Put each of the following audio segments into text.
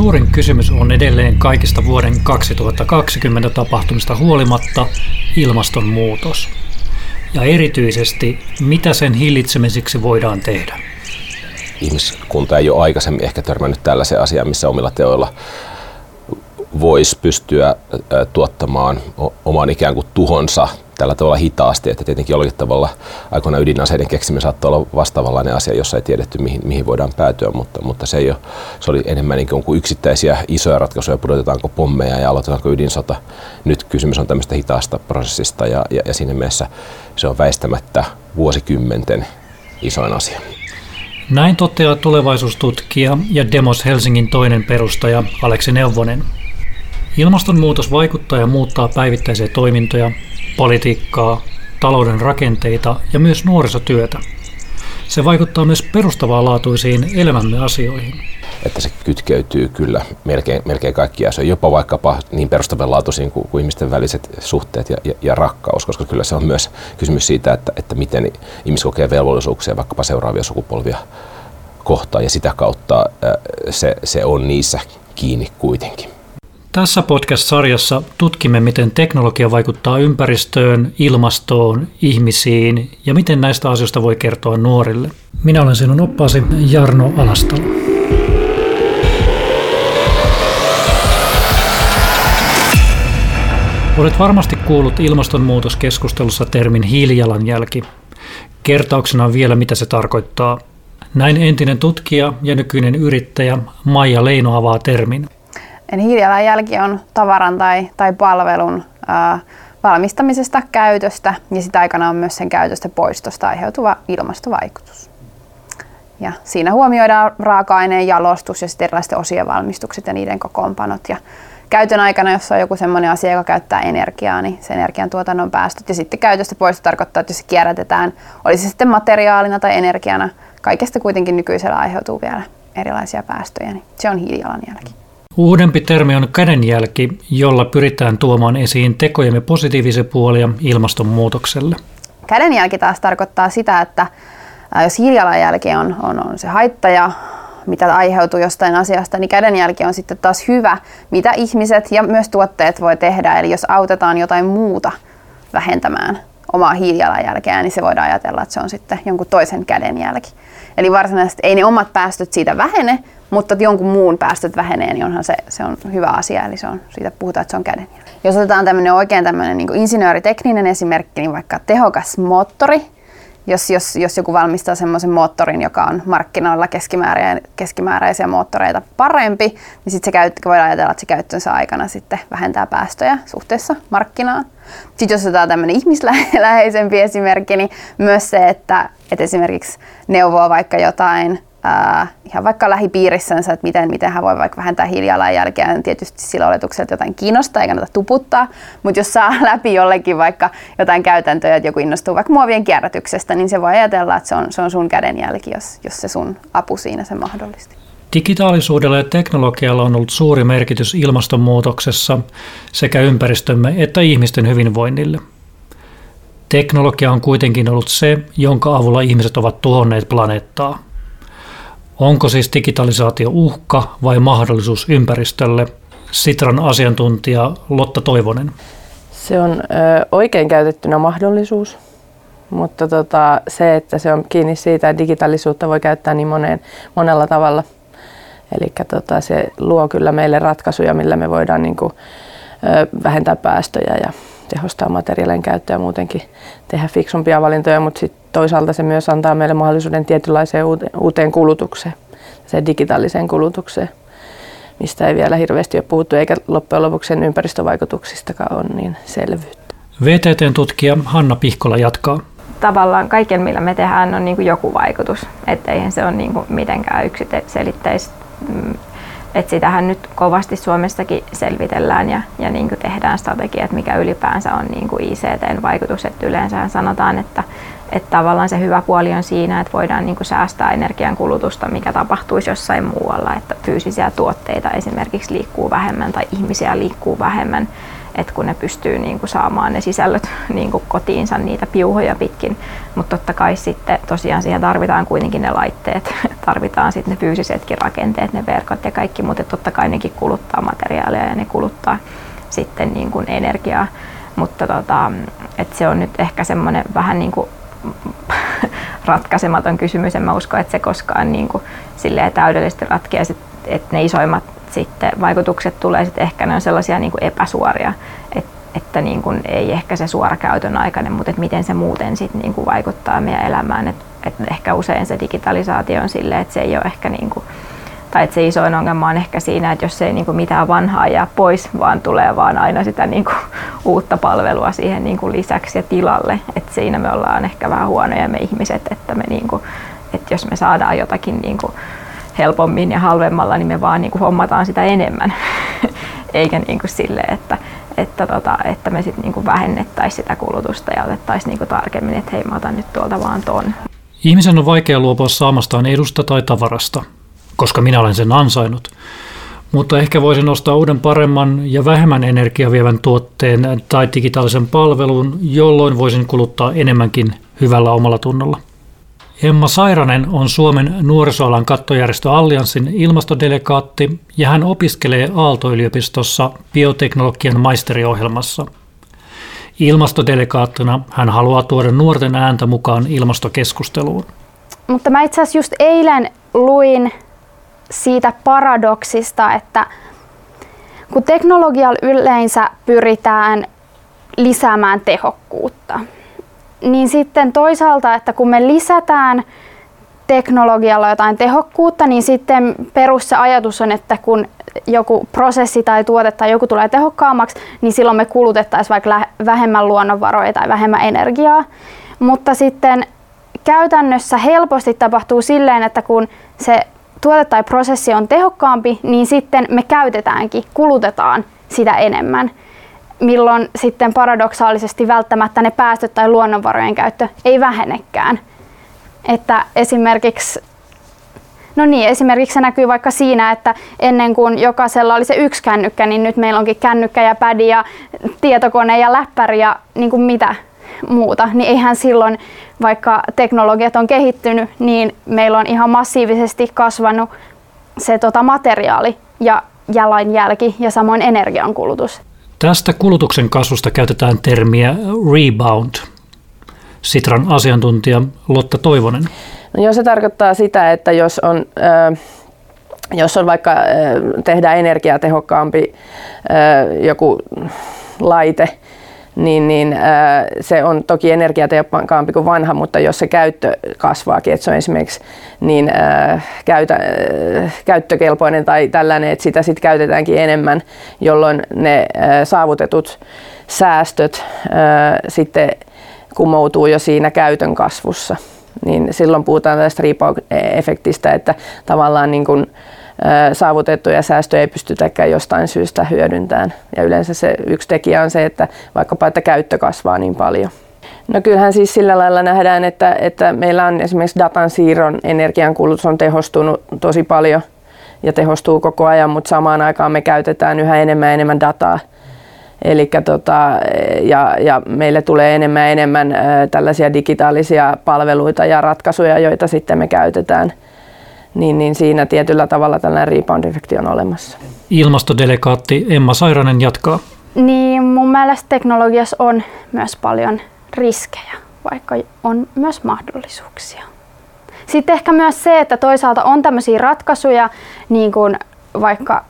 suurin kysymys on edelleen kaikista vuoden 2020 tapahtumista huolimatta ilmastonmuutos. Ja erityisesti, mitä sen hillitsemiseksi voidaan tehdä. Ihmiskunta ei ole aikaisemmin ehkä törmännyt tällaiseen asiaan, missä omilla teoilla voisi pystyä tuottamaan oman ikään kuin tuhonsa tällä tavalla hitaasti, että tietenkin jollakin tavalla aikoina ydinaseiden keksiminen saattoi olla vastaavanlainen asia, jossa ei tiedetty mihin, mihin voidaan päätyä, mutta, mutta se, ei ole, se oli enemmän niin kuin yksittäisiä isoja ratkaisuja, pudotetaanko pommeja ja aloitetaanko ydinsota. Nyt kysymys on tämmöistä hitaasta prosessista ja, ja, ja siinä mielessä se on väistämättä vuosikymmenten isoin asia. Näin toteaa tulevaisuustutkija ja Demos Helsingin toinen perustaja Aleksi Neuvonen. Ilmastonmuutos vaikuttaa ja muuttaa päivittäisiä toimintoja, politiikkaa, talouden rakenteita ja myös nuorisotyötä. Se vaikuttaa myös perustavaa laatuisiin elämämme asioihin. Että se kytkeytyy kyllä melkein, melkein kaikkia. Se on jopa vaikkapa niin perustavanlaatuisiin kuin, kuin ihmisten väliset suhteet ja, ja, ja rakkaus, koska kyllä se on myös kysymys siitä, että, että miten ihmiset kokee velvollisuuksia vaikkapa seuraavia sukupolvia kohtaan ja sitä kautta se, se on niissä kiinni kuitenkin. Tässä podcast-sarjassa tutkimme, miten teknologia vaikuttaa ympäristöön, ilmastoon, ihmisiin ja miten näistä asioista voi kertoa nuorille. Minä olen sinun oppaasi Jarno Alastalo. Olet varmasti kuullut ilmastonmuutoskeskustelussa termin hiilijalanjälki. Kertauksena vielä, mitä se tarkoittaa. Näin entinen tutkija ja nykyinen yrittäjä Maija Leino avaa termin – hiilijalanjälki on tavaran tai, tai palvelun ää, valmistamisesta, käytöstä ja sitä aikana on myös sen käytöstä poistosta aiheutuva ilmastovaikutus. Ja siinä huomioidaan raaka-aineen jalostus ja sitten erilaisten osien valmistukset ja niiden kokoonpanot. Ja käytön aikana, jos on joku sellainen asia, joka käyttää energiaa, niin se energiantuotannon päästöt. Ja sitten käytöstä poisto tarkoittaa, että jos se kierrätetään, olisi se sitten materiaalina tai energiana, kaikesta kuitenkin nykyisellä aiheutuu vielä erilaisia päästöjä, niin se on hiilijalanjälki. Uudempi termi on kädenjälki, jolla pyritään tuomaan esiin tekojemme positiivisia puolia ilmastonmuutokselle. Kädenjälki taas tarkoittaa sitä, että jos hiilijalanjälki on, on, on se haittaja, mitä aiheutuu jostain asiasta, niin kädenjälki on sitten taas hyvä, mitä ihmiset ja myös tuotteet voi tehdä. Eli jos autetaan jotain muuta vähentämään omaa hiilijalanjälkeä, niin se voidaan ajatella, että se on sitten jonkun toisen kädenjälki. Eli varsinaisesti ei ne omat päästöt siitä vähene, mutta jonkun muun päästöt vähenee, niin onhan se, se on hyvä asia, eli se on, siitä puhutaan, että se on kädenjälki. Jos otetaan tämmöinen oikein tämmöinen niin insinööritekninen esimerkki, niin vaikka tehokas moottori, jos, jos, jos joku valmistaa semmoisen moottorin, joka on markkinoilla keskimääräisiä, keskimääräisiä moottoreita parempi, niin sitten se käyt, voidaan ajatella, että se käyttönsä aikana sitten vähentää päästöjä suhteessa markkinaan. Sitten jos otetaan tämmöinen ihmisläheisempi esimerkki, niin myös se, että, että esimerkiksi neuvoo vaikka jotain ää, ihan vaikka lähipiirissänsä, että miten, miten hän voi vaikka vähentää hiilijalanjälkeä, niin tietysti sillä oletuksella, että jotain kiinnostaa, ei kannata tuputtaa, mutta jos saa läpi jollekin vaikka jotain käytäntöjä, että joku innostuu vaikka muovien kierrätyksestä, niin se voi ajatella, että se on, se on sun kädenjälki, jos, jos se sun apu siinä se mahdollisti. Digitaalisuudella ja teknologialla on ollut suuri merkitys ilmastonmuutoksessa sekä ympäristömme että ihmisten hyvinvoinnille. Teknologia on kuitenkin ollut se, jonka avulla ihmiset ovat tuhonneet planeettaa – Onko siis digitalisaatio uhka vai mahdollisuus ympäristölle? Sitran asiantuntija Lotta Toivonen. Se on ö, oikein käytettynä mahdollisuus, mutta tota, se, että se on kiinni siitä, että digitaalisuutta voi käyttää niin moneen, monella tavalla. Eli tota, se luo kyllä meille ratkaisuja, millä me voidaan niin kuin, ö, vähentää päästöjä ja tehostaa materiaalien käyttöä ja muutenkin tehdä fiksumpia valintoja, mutta sit toisaalta se myös antaa meille mahdollisuuden tietynlaiseen uuteen kulutukseen, se digitaaliseen kulutukseen, mistä ei vielä hirveästi ole puhuttu, eikä loppujen lopuksi sen ympäristövaikutuksistakaan ole niin selvyyttä. VTTn tutkija Hanna Pihkola jatkaa. Tavallaan kaiken, millä me tehdään, on niin kuin joku vaikutus. Että eihän se ole niin kuin mitenkään yksiselitteistä mm, et sitähän nyt kovasti Suomessakin selvitellään ja, ja niin kuin tehdään strategiat, mikä ylipäänsä on niin kuin ICTn vaikutus. Et yleensä sanotaan, että, että tavallaan se hyvä puoli on siinä, että voidaan niin säästää energian kulutusta, mikä tapahtuisi jossain muualla, että fyysisiä tuotteita esimerkiksi liikkuu vähemmän tai ihmisiä liikkuu vähemmän. että kun ne pystyy niin kuin saamaan ne sisällöt niin kuin kotiinsa niitä piuhoja pitkin. Mutta totta kai sitten tosiaan siihen tarvitaan kuitenkin ne laitteet, tarvitaan sitten ne fyysisetkin rakenteet, ne verkot ja kaikki, mutta totta kai nekin kuluttaa materiaalia ja ne kuluttaa sitten niin kuin energiaa. Mutta tota, et se on nyt ehkä semmoinen vähän niin kuin ratkaisematon kysymys. En mä usko, että se koskaan niin kuin täydellisesti ratkeaa, että ne isoimmat sitten vaikutukset tulee sitten ehkä ne on sellaisia niin kuin epäsuoria, että, että niin kuin ei ehkä se suora käytön aikainen, mutta että miten se muuten sitten niin kuin vaikuttaa meidän elämään. Että, että ehkä usein se digitalisaatio on silleen, että se ei ole ehkä niin kuin, tai että se isoin ongelma on ehkä siinä, että jos ei niin kuin mitään vanhaa jää pois, vaan tulee vaan aina sitä niin kuin uutta palvelua siihen niin kuin lisäksi ja tilalle. Että siinä me ollaan ehkä vähän huonoja me ihmiset, että, me niin kuin, että jos me saadaan jotakin niin kuin helpommin ja halvemmalla, niin me vaan niin kuin hommataan sitä enemmän. Eikä niin kuin sille, että, että, tota, että me sitten niin vähennettäisiin sitä kulutusta ja otettaisiin niin tarkemmin, että hei mä otan nyt tuolta vaan ton. Ihmisen on vaikea luopua saamastaan edusta tai tavarasta, koska minä olen sen ansainnut. Mutta ehkä voisin ostaa uuden paremman ja vähemmän energiavievän tuotteen tai digitaalisen palvelun, jolloin voisin kuluttaa enemmänkin hyvällä omalla tunnolla. Emma Sairanen on Suomen nuorisoalan kattojärjestö Allianssin ilmastodelegaatti ja hän opiskelee Aalto-yliopistossa bioteknologian maisteriohjelmassa. Ilmastodelegaattina hän haluaa tuoda nuorten ääntä mukaan ilmastokeskusteluun. Mutta mä itse asiassa just eilen luin siitä paradoksista, että kun teknologialla yleensä pyritään lisäämään tehokkuutta – niin sitten toisaalta, että kun me lisätään teknologialla jotain tehokkuutta, niin sitten perus se ajatus on, että kun joku prosessi tai tuote tai joku tulee tehokkaammaksi, niin silloin me kulutettaisiin vaikka vähemmän luonnonvaroja tai vähemmän energiaa. Mutta sitten käytännössä helposti tapahtuu silleen, että kun se tuote tai prosessi on tehokkaampi, niin sitten me käytetäänkin, kulutetaan sitä enemmän milloin sitten paradoksaalisesti välttämättä ne päästöt tai luonnonvarojen käyttö ei vähenekään. Että esimerkiksi No niin, esimerkiksi se näkyy vaikka siinä, että ennen kuin jokaisella oli se yksi kännykkä, niin nyt meillä onkin kännykkä ja pädi ja tietokone ja läppäri ja niin kuin mitä muuta. Niin eihän silloin, vaikka teknologiat on kehittynyt, niin meillä on ihan massiivisesti kasvanut se tota, materiaali ja jalanjälki ja samoin energiankulutus. Tästä kulutuksen kasvusta käytetään termiä rebound. Sitran asiantuntija Lotta Toivonen. No joo, se tarkoittaa sitä, että jos on, äh, jos on vaikka äh, tehdään energiatehokkaampi äh, joku laite, niin, niin ää, se on toki energiatehokkaampi kuin vanha, mutta jos se käyttö kasvaakin, että se on esimerkiksi niin ää, käytä, ää, käyttökelpoinen tai tällainen, että sitä sitten käytetäänkin enemmän, jolloin ne ää, saavutetut säästöt ää, sitten kumoutuu jo siinä käytön kasvussa. Niin silloin puhutaan tästä rebound-efektistä, että tavallaan niin kuin, saavutettuja säästöjä ei pystytäkään jostain syystä hyödyntämään. Ja yleensä se yksi tekijä on se, että vaikkapa että käyttö kasvaa niin paljon. No kyllähän siis sillä lailla nähdään, että, että meillä on esimerkiksi datan siirron energiankulutus on tehostunut tosi paljon ja tehostuu koko ajan, mutta samaan aikaan me käytetään yhä enemmän ja enemmän dataa. Eli tota, ja, ja meille tulee enemmän ja enemmän tällaisia digitaalisia palveluita ja ratkaisuja, joita sitten me käytetään – niin, niin siinä tietyllä tavalla tällainen rebound-efekti on olemassa. Ilmastodelegaatti Emma Sairanen jatkaa. Niin, mun mielestä teknologiassa on myös paljon riskejä, vaikka on myös mahdollisuuksia. Sitten ehkä myös se, että toisaalta on tämmöisiä ratkaisuja, niin kuin vaikka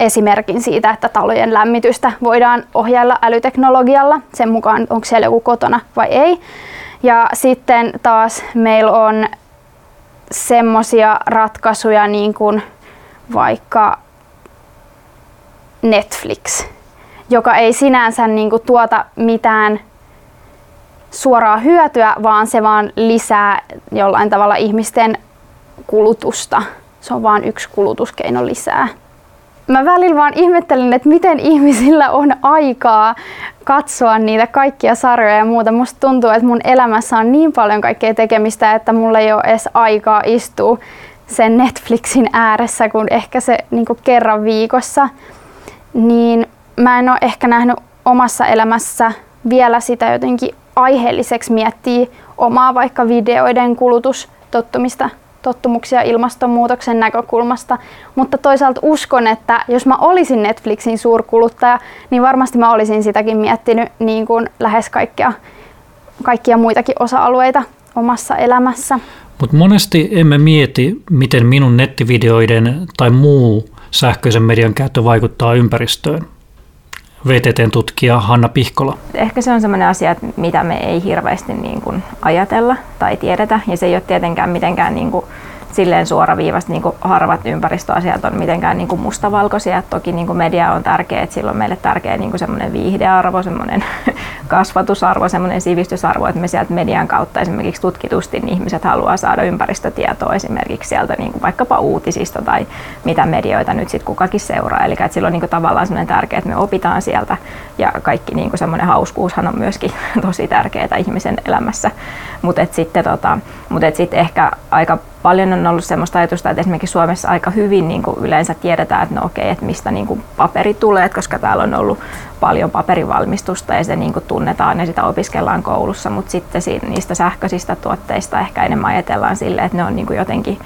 esimerkin siitä, että talojen lämmitystä voidaan ohjailla älyteknologialla sen mukaan, onko siellä joku kotona vai ei. Ja sitten taas meillä on semmoisia ratkaisuja niin kuin vaikka Netflix, joka ei sinänsä niin kuin tuota mitään suoraa hyötyä, vaan se vaan lisää jollain tavalla ihmisten kulutusta. Se on vain yksi kulutuskeino lisää mä välillä vaan ihmettelen, että miten ihmisillä on aikaa katsoa niitä kaikkia sarjoja ja muuta. Musta tuntuu, että mun elämässä on niin paljon kaikkea tekemistä, että mulla ei ole edes aikaa istua sen Netflixin ääressä kuin ehkä se niin kuin kerran viikossa. Niin mä en ole ehkä nähnyt omassa elämässä vielä sitä jotenkin aiheelliseksi miettiä omaa vaikka videoiden kulutustottumista tottumuksia ilmastonmuutoksen näkökulmasta, mutta toisaalta uskon, että jos mä olisin Netflixin suurkuluttaja, niin varmasti mä olisin sitäkin miettinyt niin kuin lähes kaikkia, kaikkia muitakin osa-alueita omassa elämässä. Mutta monesti emme mieti, miten minun nettivideoiden tai muu sähköisen median käyttö vaikuttaa ympäristöön. VTTn tutkija Hanna Pihkola. Ehkä se on sellainen asia, mitä me ei hirveästi niin kuin ajatella tai tiedetä, ja se ei ole tietenkään mitenkään niin kuin silleen suoraviivasti niin kuin harvat ympäristöasiat on mitenkään niin kuin mustavalkoisia. Toki niin kuin media on tärkeä, että sillä on meille tärkeä niin kuin semmoinen viihdearvo, semmoinen kasvatusarvo, semmoinen sivistysarvo, että me sieltä median kautta esimerkiksi tutkitusti niin ihmiset haluaa saada ympäristötietoa esimerkiksi sieltä niin kuin vaikkapa uutisista tai mitä medioita nyt sitten kukakin seuraa. Eli että sillä on niin kuin tavallaan semmoinen tärkeä, että me opitaan sieltä ja kaikki niin kuin semmoinen hauskuushan on myöskin tosi tärkeää ihmisen elämässä. Mutta sitten tota, mut sit ehkä aika paljon on ollut sellaista ajatusta, että esimerkiksi Suomessa aika hyvin niin kuin yleensä tiedetään, että no okei, että mistä niin kuin paperi tulee, koska täällä on ollut paljon paperivalmistusta ja se niin kuin tunnetaan ja sitä opiskellaan koulussa, mutta sitten niistä sähköisistä tuotteista ehkä enemmän ajatellaan sille, että ne on niin kuin jotenkin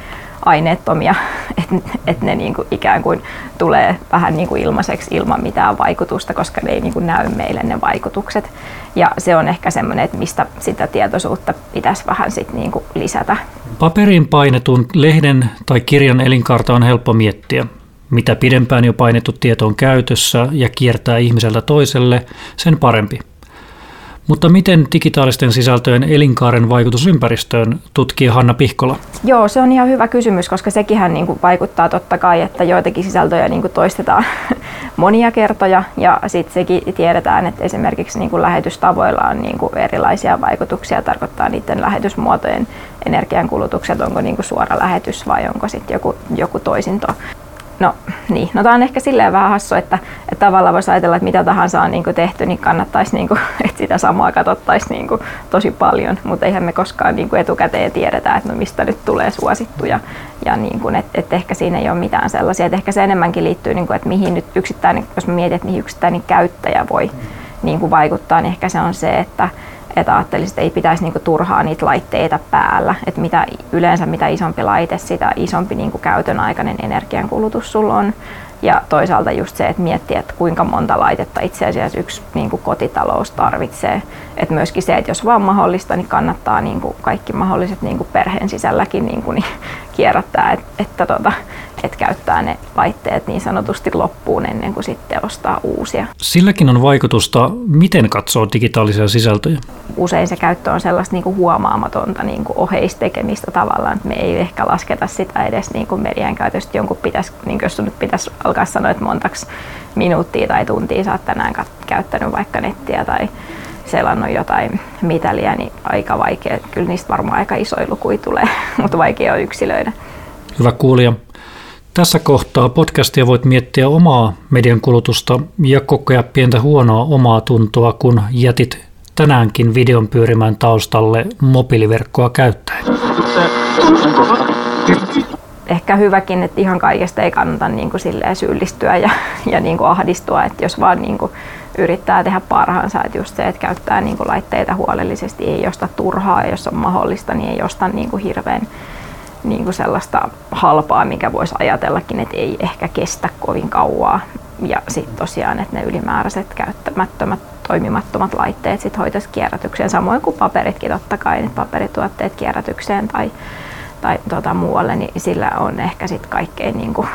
aineettomia, että et ne niinku ikään kuin tulee vähän niinku ilmaiseksi ilman mitään vaikutusta, koska ne ei niinku näy meille ne vaikutukset. Ja se on ehkä semmoinen, että mistä sitä tietoisuutta pitäisi vähän sit niinku lisätä. Paperin painetun lehden tai kirjan elinkaarta on helppo miettiä. Mitä pidempään jo painettu tieto on käytössä ja kiertää ihmiseltä toiselle, sen parempi. Mutta miten digitaalisten sisältöjen elinkaaren vaikutus ympäristöön, tutkii Hanna Pihkola? Joo, se on ihan hyvä kysymys, koska sekin niin kuin vaikuttaa totta kai, että joitakin sisältöjä niin kuin toistetaan monia kertoja ja sitten sekin tiedetään, että esimerkiksi niin kuin lähetystavoilla on niin kuin erilaisia vaikutuksia, tarkoittaa niiden lähetysmuotojen energiankulutukset, onko niin kuin suora lähetys vai onko sitten joku, joku toisinto. No niin, no tämä on ehkä silleen vähän hassu, että, että tavallaan voisi ajatella, että mitä tahansa on niin kuin tehty, niin kannattaisi, niin kuin, että sitä samaa katsottaisiin niin kuin, tosi paljon, mutta eihän me koskaan niin kuin etukäteen tiedetä, että no mistä nyt tulee suosittuja. Ja niin kuin, että, että ehkä siinä ei ole mitään sellaisia, että ehkä se enemmänkin liittyy, niin kuin, että mihin nyt yksittäinen, jos mä mietin, että mihin yksittäinen käyttäjä voi niin kuin vaikuttaa, niin ehkä se on se, että, että ajattelisin, että ei pitäisi niinku turhaa niitä laitteita päällä. Että mitä, yleensä mitä isompi laite, sitä isompi niinku käytön aikainen energiankulutus sulla on. Ja toisaalta just se, että miettiä, että kuinka monta laitetta itse asiassa yksi niin kuin kotitalous tarvitsee. Että myöskin se, että jos vaan mahdollista, niin kannattaa niin kuin kaikki mahdolliset niin kuin perheen sisälläkin niin kuin, niin kierrättää, että, että, tota, että käyttää ne laitteet niin sanotusti loppuun ennen kuin sitten ostaa uusia. Silläkin on vaikutusta, miten katsoo digitaalisia sisältöjä. Usein se käyttö on sellaista niin kuin huomaamatonta niin kuin oheistekemistä tavallaan, että me ei ehkä lasketa sitä edes niin kuin median käytöstä. Jonkun pitäisi, niin jos nyt pitäisi alkaa sanoa, että montaksi minuuttia tai tuntia sä oot tänään käyttänyt vaikka nettiä tai selannut jotain mitäliä, niin aika vaikea. Kyllä niistä varmaan aika isoja lukuja tulee, mutta vaikea on yksilöidä. Hyvä kuulija. Tässä kohtaa podcastia voit miettiä omaa median kulutusta ja kokea pientä huonoa omaa tuntoa, kun jätit tänäänkin videon pyörimään taustalle mobiiliverkkoa käyttäen. Ehkä hyväkin, että ihan kaikesta ei kannata niin kuin syyllistyä ja, ja niin kuin ahdistua, että jos vaan niin kuin yrittää tehdä parhaansa, että just se, että käyttää niin kuin laitteita huolellisesti, ei josta turhaa, ja jos on mahdollista, niin ei osta niin kuin hirveän niin kuin sellaista halpaa, mikä voisi ajatellakin, että ei ehkä kestä kovin kauaa. Ja sitten tosiaan, että ne ylimääräiset käyttämättömät toimimattomat laitteet sit hoitaisi kierrätykseen, samoin kuin paperitkin totta kai, että paperituotteet kierrätykseen tai, tai tota muualle, niin sillä on ehkä sitten kaikkein niin kuin,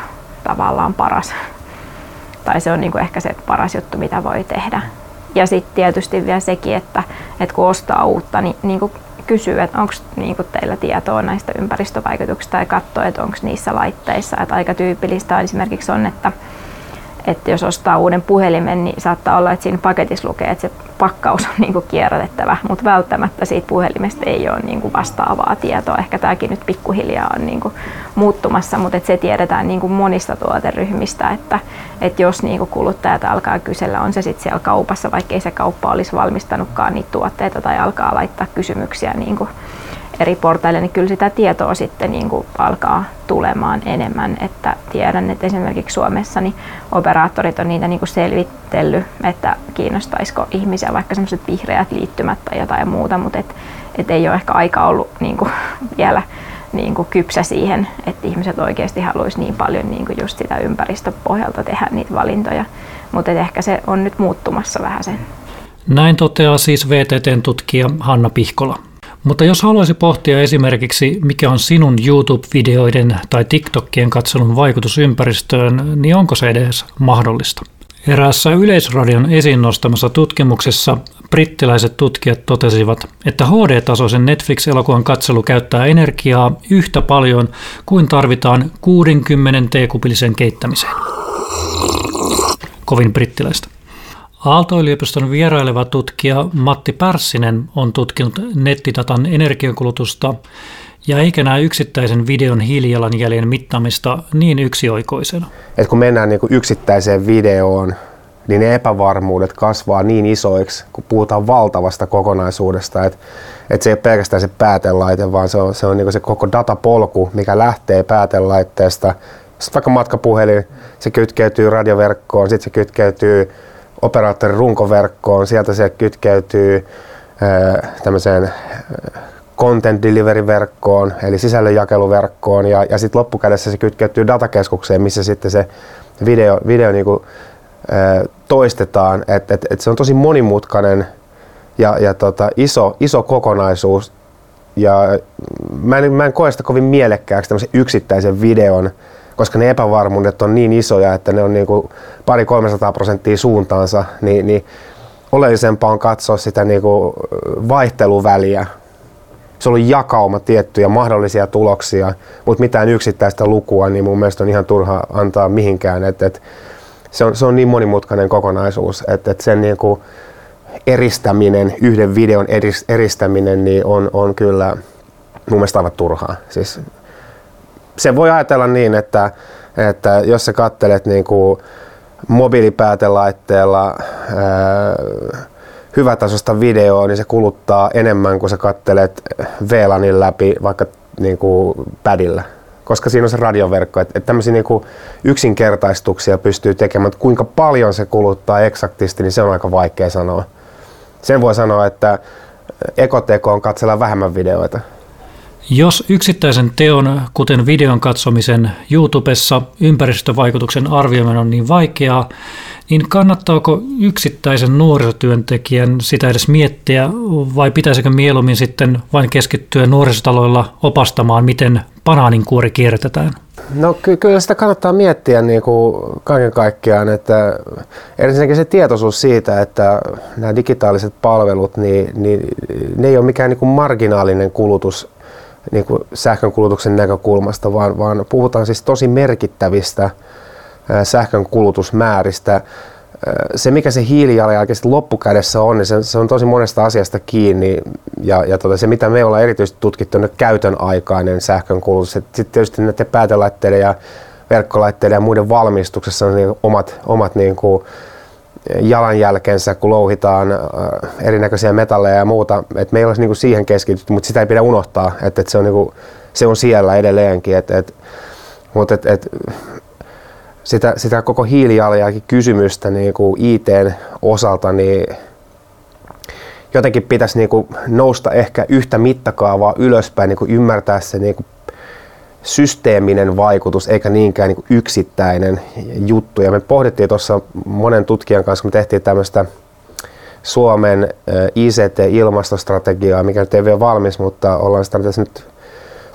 tavallaan paras. Tai se on niin kuin ehkä se paras juttu, mitä voi tehdä. Ja sitten tietysti vielä sekin, että, että kun ostaa uutta, niin, niin kuin kysyy, että onko niinku teillä tietoa näistä ympäristövaikutuksista tai katsoa, että onko niissä laitteissa. Että aika tyypillistä esimerkiksi on, että että jos ostaa uuden puhelimen, niin saattaa olla, että siinä paketissa lukee, että se pakkaus on niin kuin kierrätettävä, mutta välttämättä siitä puhelimesta ei ole niin kuin vastaavaa tietoa. Ehkä tämäkin nyt pikkuhiljaa on niin kuin muuttumassa, mutta että se tiedetään niin kuin monista tuoteryhmistä, että, että jos niin kuin kuluttajat alkaa kysellä, on se sitten siellä kaupassa, vaikka ei se kauppa olisi valmistanutkaan niitä tuotteita tai alkaa laittaa kysymyksiä niin kuin eri portaille, niin kyllä sitä tietoa sitten niin kuin alkaa tulemaan enemmän. Että tiedän, että esimerkiksi Suomessa niin operaattorit on niitä niin kuin selvitellyt, että kiinnostaisiko ihmisiä vaikka semmoiset vihreät liittymät tai jotain muuta, mutta et, et ei ole ehkä aika ollut niin kuin vielä niin kuin kypsä siihen, että ihmiset oikeasti haluaisi niin paljon niin kuin just sitä ympäristöpohjalta tehdä niitä valintoja. Mutta ehkä se on nyt muuttumassa vähän sen. Näin toteaa siis VTTn tutkija Hanna Pihkola. Mutta jos haluaisi pohtia esimerkiksi, mikä on sinun YouTube-videoiden tai TikTokien katselun vaikutus ympäristöön, niin onko se edes mahdollista? Eräässä Yleisradion esiin nostamassa tutkimuksessa brittiläiset tutkijat totesivat, että HD-tasoisen Netflix-elokuvan katselu käyttää energiaa yhtä paljon kuin tarvitaan 60 teekupillisen keittämiseen. Kovin brittiläistä. Aalto-yliopiston vieraileva tutkija Matti Pärssinen on tutkinut nettidatan energiankulutusta ja eikä näe yksittäisen videon hiilijalanjäljen mittaamista niin yksioikoisena. Et kun mennään niin yksittäiseen videoon, niin ne epävarmuudet kasvaa niin isoiksi, kun puhutaan valtavasta kokonaisuudesta, että, että se ei ole pelkästään se päätelaite, vaan se on se, on niin se koko datapolku, mikä lähtee päätelaitteesta. Sitten vaikka matkapuhelin, se kytkeytyy radioverkkoon, sitten se kytkeytyy operaattorin runkoverkkoon, sieltä se kytkeytyy tämmöiseen content delivery-verkkoon, eli sisällönjakeluverkkoon, ja, ja sitten loppukädessä se kytkeytyy datakeskukseen, missä sitten se video, video niinku, toistetaan. Et, et, et se on tosi monimutkainen ja, ja tota, iso, iso kokonaisuus, ja mä en, mä en koe sitä kovin mielekkääksi tämmöisen yksittäisen videon koska ne epävarmuudet on niin isoja, että ne on niin kuin pari 300 prosenttia suuntaansa, niin, niin oleellisempaa on katsoa sitä niin kuin vaihteluväliä. Se on jakauma tiettyjä mahdollisia tuloksia, mutta mitään yksittäistä lukua, niin mun mielestä on ihan turha antaa mihinkään. Et, et se, on, se on niin monimutkainen kokonaisuus, että et sen niin kuin eristäminen, yhden videon eristäminen, niin on, on kyllä mun mielestä aivan turhaa. Siis se voi ajatella niin, että, että jos sä kattelet niin kuin mobiilipäätelaitteella ää, hyvätasosta videoa, niin se kuluttaa enemmän kuin sä kattelet VLANin läpi vaikka niin kuin padilla koska siinä on se radioverkko. Että et tämmöisiä niin yksinkertaistuksia pystyy tekemään, mutta kuinka paljon se kuluttaa eksaktisti, niin se on aika vaikea sanoa. Sen voi sanoa, että ekotekoon katsella vähemmän videoita. Jos yksittäisen teon, kuten videon katsomisen YouTubessa, ympäristövaikutuksen arvioiminen on niin vaikeaa, niin kannattaako yksittäisen nuorisotyöntekijän sitä edes miettiä vai pitäisikö mieluummin sitten vain keskittyä nuorisotaloilla opastamaan, miten banaaninkuori kierrätetään? No ky- kyllä sitä kannattaa miettiä niin kuin kaiken kaikkiaan, että ensinnäkin se tietoisuus siitä, että nämä digitaaliset palvelut, niin, niin ne ei ole mikään niin kuin marginaalinen kulutus niin kuin sähkönkulutuksen näkökulmasta, vaan, vaan puhutaan siis tosi merkittävistä sähkön kulutusmääristä. Se, mikä se hiilijalanjälki loppukädessä on, niin se, se on tosi monesta asiasta kiinni. Ja, ja tota, se, mitä me ollaan erityisesti tutkittu, on käytön aikainen sähkön kulutus. Sitten tietysti näiden päätelaitteiden ja verkkolaitteiden ja muiden valmistuksessa on niin omat, omat niin kuin, jalanjälkensä, kun louhitaan äh, erinäköisiä metalleja ja muuta. Et me ei olisi niinku siihen keskitytty, mutta sitä ei pidä unohtaa, että et se, on niinku, se on siellä edelleenkin. Et, et, mutta et, et, sitä, sitä koko hiilijalanjälki kysymystä niinku IT-osalta, niin jotenkin pitäisi niinku nousta ehkä yhtä mittakaavaa ylöspäin, niinku ymmärtää se niinku systeeminen vaikutus eikä niinkään niin yksittäinen juttu. Ja me pohdittiin tuossa monen tutkijan kanssa, kun me tehtiin tämmöistä Suomen ICT-ilmastostrategiaa, mikä nyt ei vielä valmis, mutta ollaan sitä nyt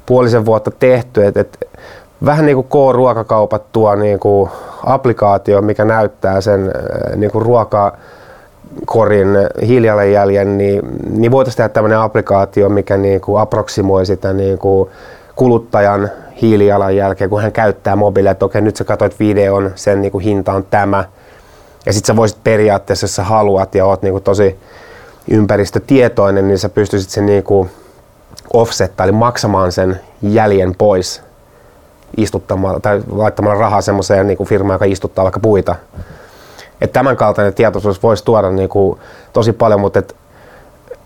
puolisen vuotta tehty. Et, et, vähän niin kuin K-ruokakaupat tuo niin kuin applikaatio, mikä näyttää sen niin kuin ruokakorin hiilijalanjäljen, niin, niin voitaisiin tehdä tämmöinen applikaatio, mikä niin kuin aproksimoi sitä niin kuin kuluttajan hiilijalanjälkeä, kun hän käyttää mobiilia, että okei, nyt sä katsoit videon, sen niin kuin hinta on tämä. Ja sitten sä voisit periaatteessa, jos sä haluat ja oot niin kuin tosi ympäristötietoinen, niin sä pystyisit sen niin kuin offsettaa, eli maksamaan sen jäljen pois istuttamalla tai laittamalla rahaa semmoiseen niin kuin firmaan, joka istuttaa vaikka puita. Että tämän kaltainen tietoisuus voisi tuoda niin kuin tosi paljon, mutta et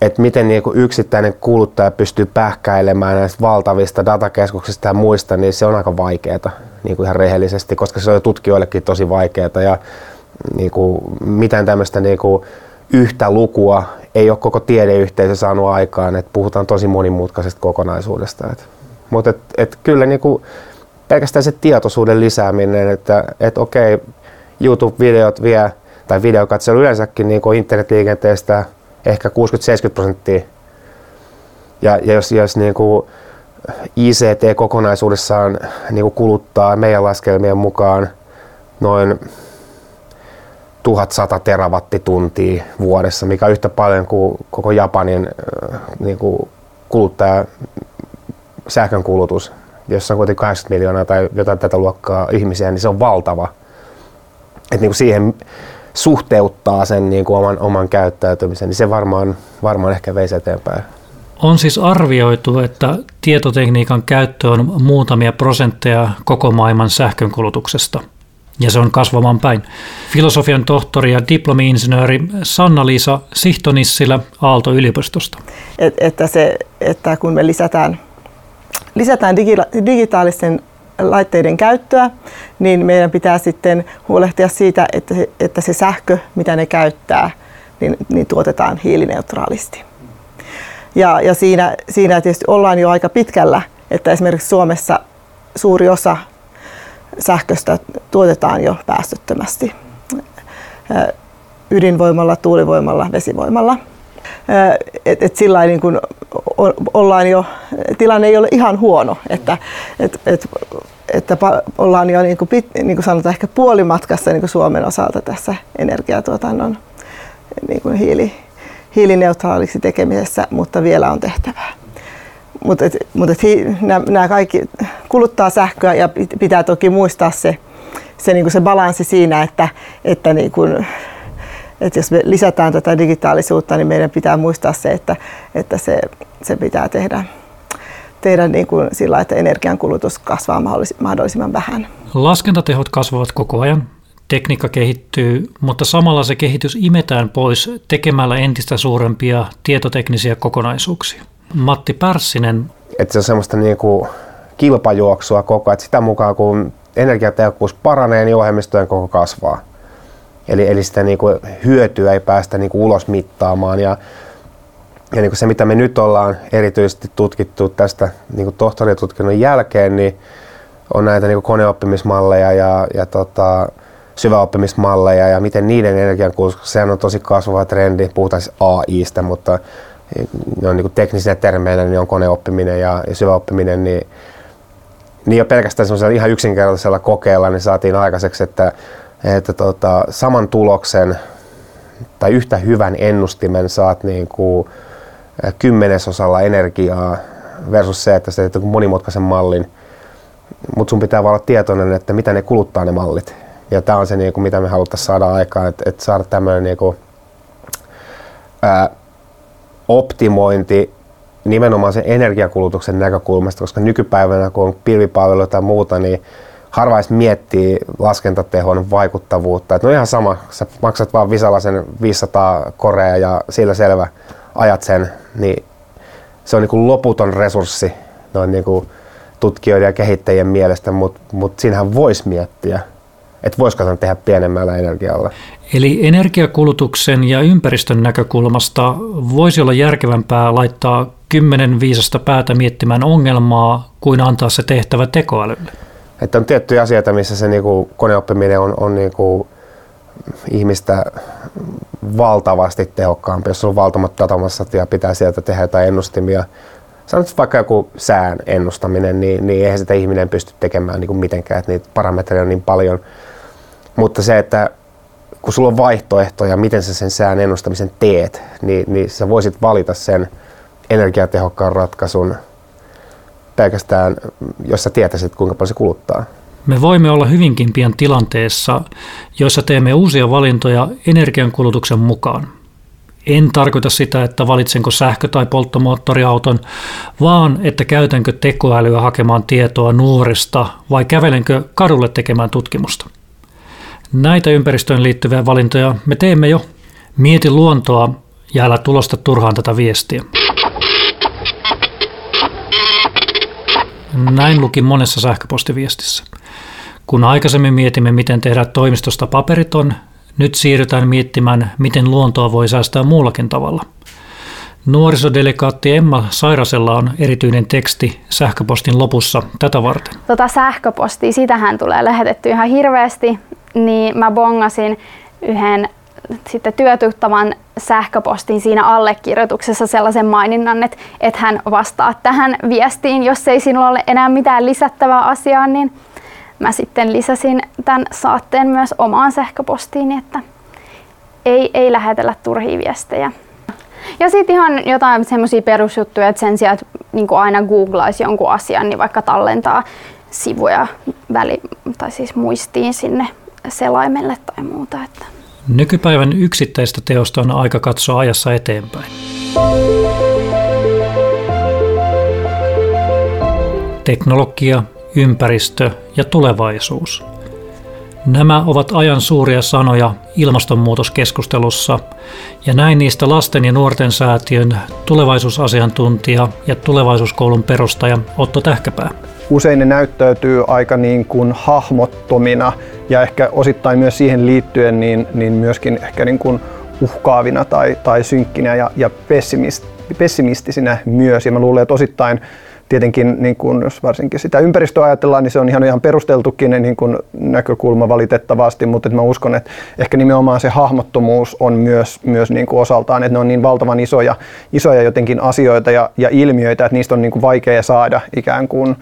että miten niin kuin yksittäinen kuluttaja pystyy pähkäilemään näistä valtavista datakeskuksista ja muista, niin se on aika vaikeaa niin kuin ihan rehellisesti, koska se on tutkijoillekin tosi vaikeaa ja niin kuin, mitään tämmöistä niin kuin, yhtä lukua ei ole koko tiedeyhteisö saanut aikaan, että puhutaan tosi monimutkaisesta kokonaisuudesta. Et, mutta et, et kyllä niin kuin, pelkästään se tietoisuuden lisääminen, että et okei, YouTube-videot vie, tai videokatselu yleensäkin niin kuin internetliikenteestä ehkä 60-70 prosenttia. Ja, ja jos, jos niin kuin ICT kokonaisuudessaan niin kuin kuluttaa meidän laskelmien mukaan noin 1100 terawattituntia vuodessa, mikä on yhtä paljon kuin koko Japanin äh, niin kuin kuluttaja sähkön kulutus, jossa on kuitenkin 80 miljoonaa tai jotain tätä luokkaa ihmisiä, niin se on valtava. Et niin kuin siihen suhteuttaa sen niin kuin oman, oman käyttäytymisen, niin se varmaan, varmaan ehkä veisi eteenpäin. On siis arvioitu, että tietotekniikan käyttö on muutamia prosentteja koko maailman sähkönkulutuksesta – ja se on kasvamaan päin. Filosofian tohtori ja diplomi-insinööri Sanna-Liisa Sihtonissilä Aalto-yliopistosta. Et, että, se, että kun me lisätään, lisätään digi- digitaalisten laitteiden käyttöä, niin meidän pitää sitten huolehtia siitä, että se, että se sähkö, mitä ne käyttää, niin, niin tuotetaan hiilineutraalisti. Ja, ja siinä, siinä tietysti ollaan jo aika pitkällä, että esimerkiksi Suomessa suuri osa sähköstä tuotetaan jo päästöttömästi ydinvoimalla, tuulivoimalla, vesivoimalla. Et, et sillä niin kun ollaan jo, tilanne ei ole ihan huono, että, et, et, että ollaan jo niin kuin, pit, niin kuin sanotaan ehkä puolimatkassa niin kuin Suomen osalta tässä energiatuotannon niin kuin hiili, hiilineutraaliksi tekemisessä, mutta vielä on tehtävää. Mutta et, mut et nämä kaikki kuluttaa sähköä ja pitää toki muistaa se, se, niinku se balanssi siinä, että, että niinku, että jos me lisätään tätä digitaalisuutta, niin meidän pitää muistaa se, että, että se, se pitää tehdä, tehdä niin kuin sillä, että energiankulutus kasvaa mahdollisimman vähän. Laskentatehot kasvavat koko ajan, tekniikka kehittyy, mutta samalla se kehitys imetään pois tekemällä entistä suurempia tietoteknisiä kokonaisuuksia. Matti Pärssinen. Että se on semmoista niin kuin kilpajuoksua koko ajan, että sitä mukaan kun energiatehokkuus paranee, niin ohjelmistojen koko kasvaa. Eli, eli sitä niin kuin hyötyä ei päästä niin kuin ulos mittaamaan. Ja, ja niin kuin se, mitä me nyt ollaan erityisesti tutkittu tästä niin kuin tohtoritutkinnon jälkeen, niin on näitä niin kuin koneoppimismalleja ja, ja tota, syväoppimismalleja ja miten niiden energiankulutus, sehän on tosi kasvava trendi, puhutaan siis AIsta, mutta ne on niin kuin teknisinä termeinä, niin on koneoppiminen ja, ja syväoppiminen, niin, niin jo pelkästään semmoisella ihan yksinkertaisella kokeella niin saatiin aikaiseksi, että, että tota, saman tuloksen tai yhtä hyvän ennustimen saat niin kuin kymmenesosalla energiaa versus se, että sä teet monimutkaisen mallin. Mutta sun pitää olla tietoinen, että mitä ne kuluttaa ne mallit. Ja tämä on se, niin kuin, mitä me haluttaisiin saada aikaan, että, että saada tämmöinen niin kuin, ää, optimointi nimenomaan sen energiakulutuksen näkökulmasta, koska nykypäivänä kun on pilvipalveluita tai muuta, niin harva edes miettii laskentatehon vaikuttavuutta. Et no ihan sama, sä maksat vaan Visalla sen 500 korea ja sillä selvä ajat sen, niin se on niin kuin loputon resurssi noin niin kuin tutkijoiden ja kehittäjien mielestä, mutta mut siinähän voisi miettiä, että voisiko sen tehdä pienemmällä energialla. Eli energiakulutuksen ja ympäristön näkökulmasta voisi olla järkevämpää laittaa kymmenen viisasta päätä miettimään ongelmaa kuin antaa se tehtävä tekoälylle. Että on tiettyjä asioita, missä se niinku koneoppiminen on, on niinku ihmistä valtavasti tehokkaampi. Jos on valtamat datamassat ja pitää sieltä tehdä jotain ennustimia, sanotaan vaikka joku sään ennustaminen, niin, niin eihän sitä ihminen pysty tekemään niin kuin mitenkään, että niitä parametreja on niin paljon. Mutta se, että kun sulla on vaihtoehtoja, miten sä sen sään ennustamisen teet, niin, niin sä voisit valita sen energiatehokkaan ratkaisun pelkästään, jos sä tietäisit, kuinka paljon se kuluttaa. Me voimme olla hyvinkin pian tilanteessa, jossa teemme uusia valintoja energiankulutuksen mukaan. En tarkoita sitä, että valitsenko sähkö- tai polttomoottoriauton, vaan että käytänkö tekoälyä hakemaan tietoa nuorista vai kävelenkö kadulle tekemään tutkimusta. Näitä ympäristöön liittyviä valintoja me teemme jo. Mieti luontoa Ja älä tulosta turhaan tätä viestiä. Näin luki monessa sähköpostiviestissä. Kun aikaisemmin mietimme, miten tehdä toimistosta paperiton, nyt siirrytään miettimään, miten luontoa voi säästää muullakin tavalla. Nuorisodelikaatti Emma Sairasella on erityinen teksti sähköpostin lopussa tätä varten. Tota sähköpostia, sitähän tulee lähetetty ihan hirveästi, niin mä bongasin yhden sitten työtuttavan sähköpostin siinä allekirjoituksessa sellaisen maininnan, että, että hän vastaa tähän viestiin, jos ei sinulla ole enää mitään lisättävää asiaa, niin mä sitten lisäsin tämän saatteen myös omaan sähköpostiin, että ei, ei lähetellä turhia viestejä. Ja sitten ihan jotain semmoisia perusjuttuja, että sen sijaan, että niin aina googlaisi jonkun asian, niin vaikka tallentaa sivuja väli, tai siis muistiin sinne selaimelle tai muuta. Että. Nykypäivän yksittäistä teosta on aika katsoa ajassa eteenpäin. Teknologia, ympäristö ja tulevaisuus. Nämä ovat ajan suuria sanoja ilmastonmuutoskeskustelussa, ja näin niistä lasten ja nuorten säätiön tulevaisuusasiantuntija ja tulevaisuuskoulun perustaja Otto Tähkäpää. Usein ne näyttäytyy aika niin kuin hahmottomina ja ehkä osittain myös siihen liittyen niin, niin myöskin ehkä niin kuin uhkaavina tai, tai synkkinä ja, ja pessimist, pessimistisinä myös. Ja mä luulen, että osittain tietenkin, niin kun, jos varsinkin sitä ympäristöä ajatellaan, niin se on ihan, ihan perusteltukin niin kun näkökulma valitettavasti, mutta että mä uskon, että ehkä nimenomaan se hahmottomuus on myös, myös niin kuin osaltaan, että ne on niin valtavan isoja, isoja jotenkin asioita ja, ja ilmiöitä, että niistä on niin kuin vaikea saada ikään kuin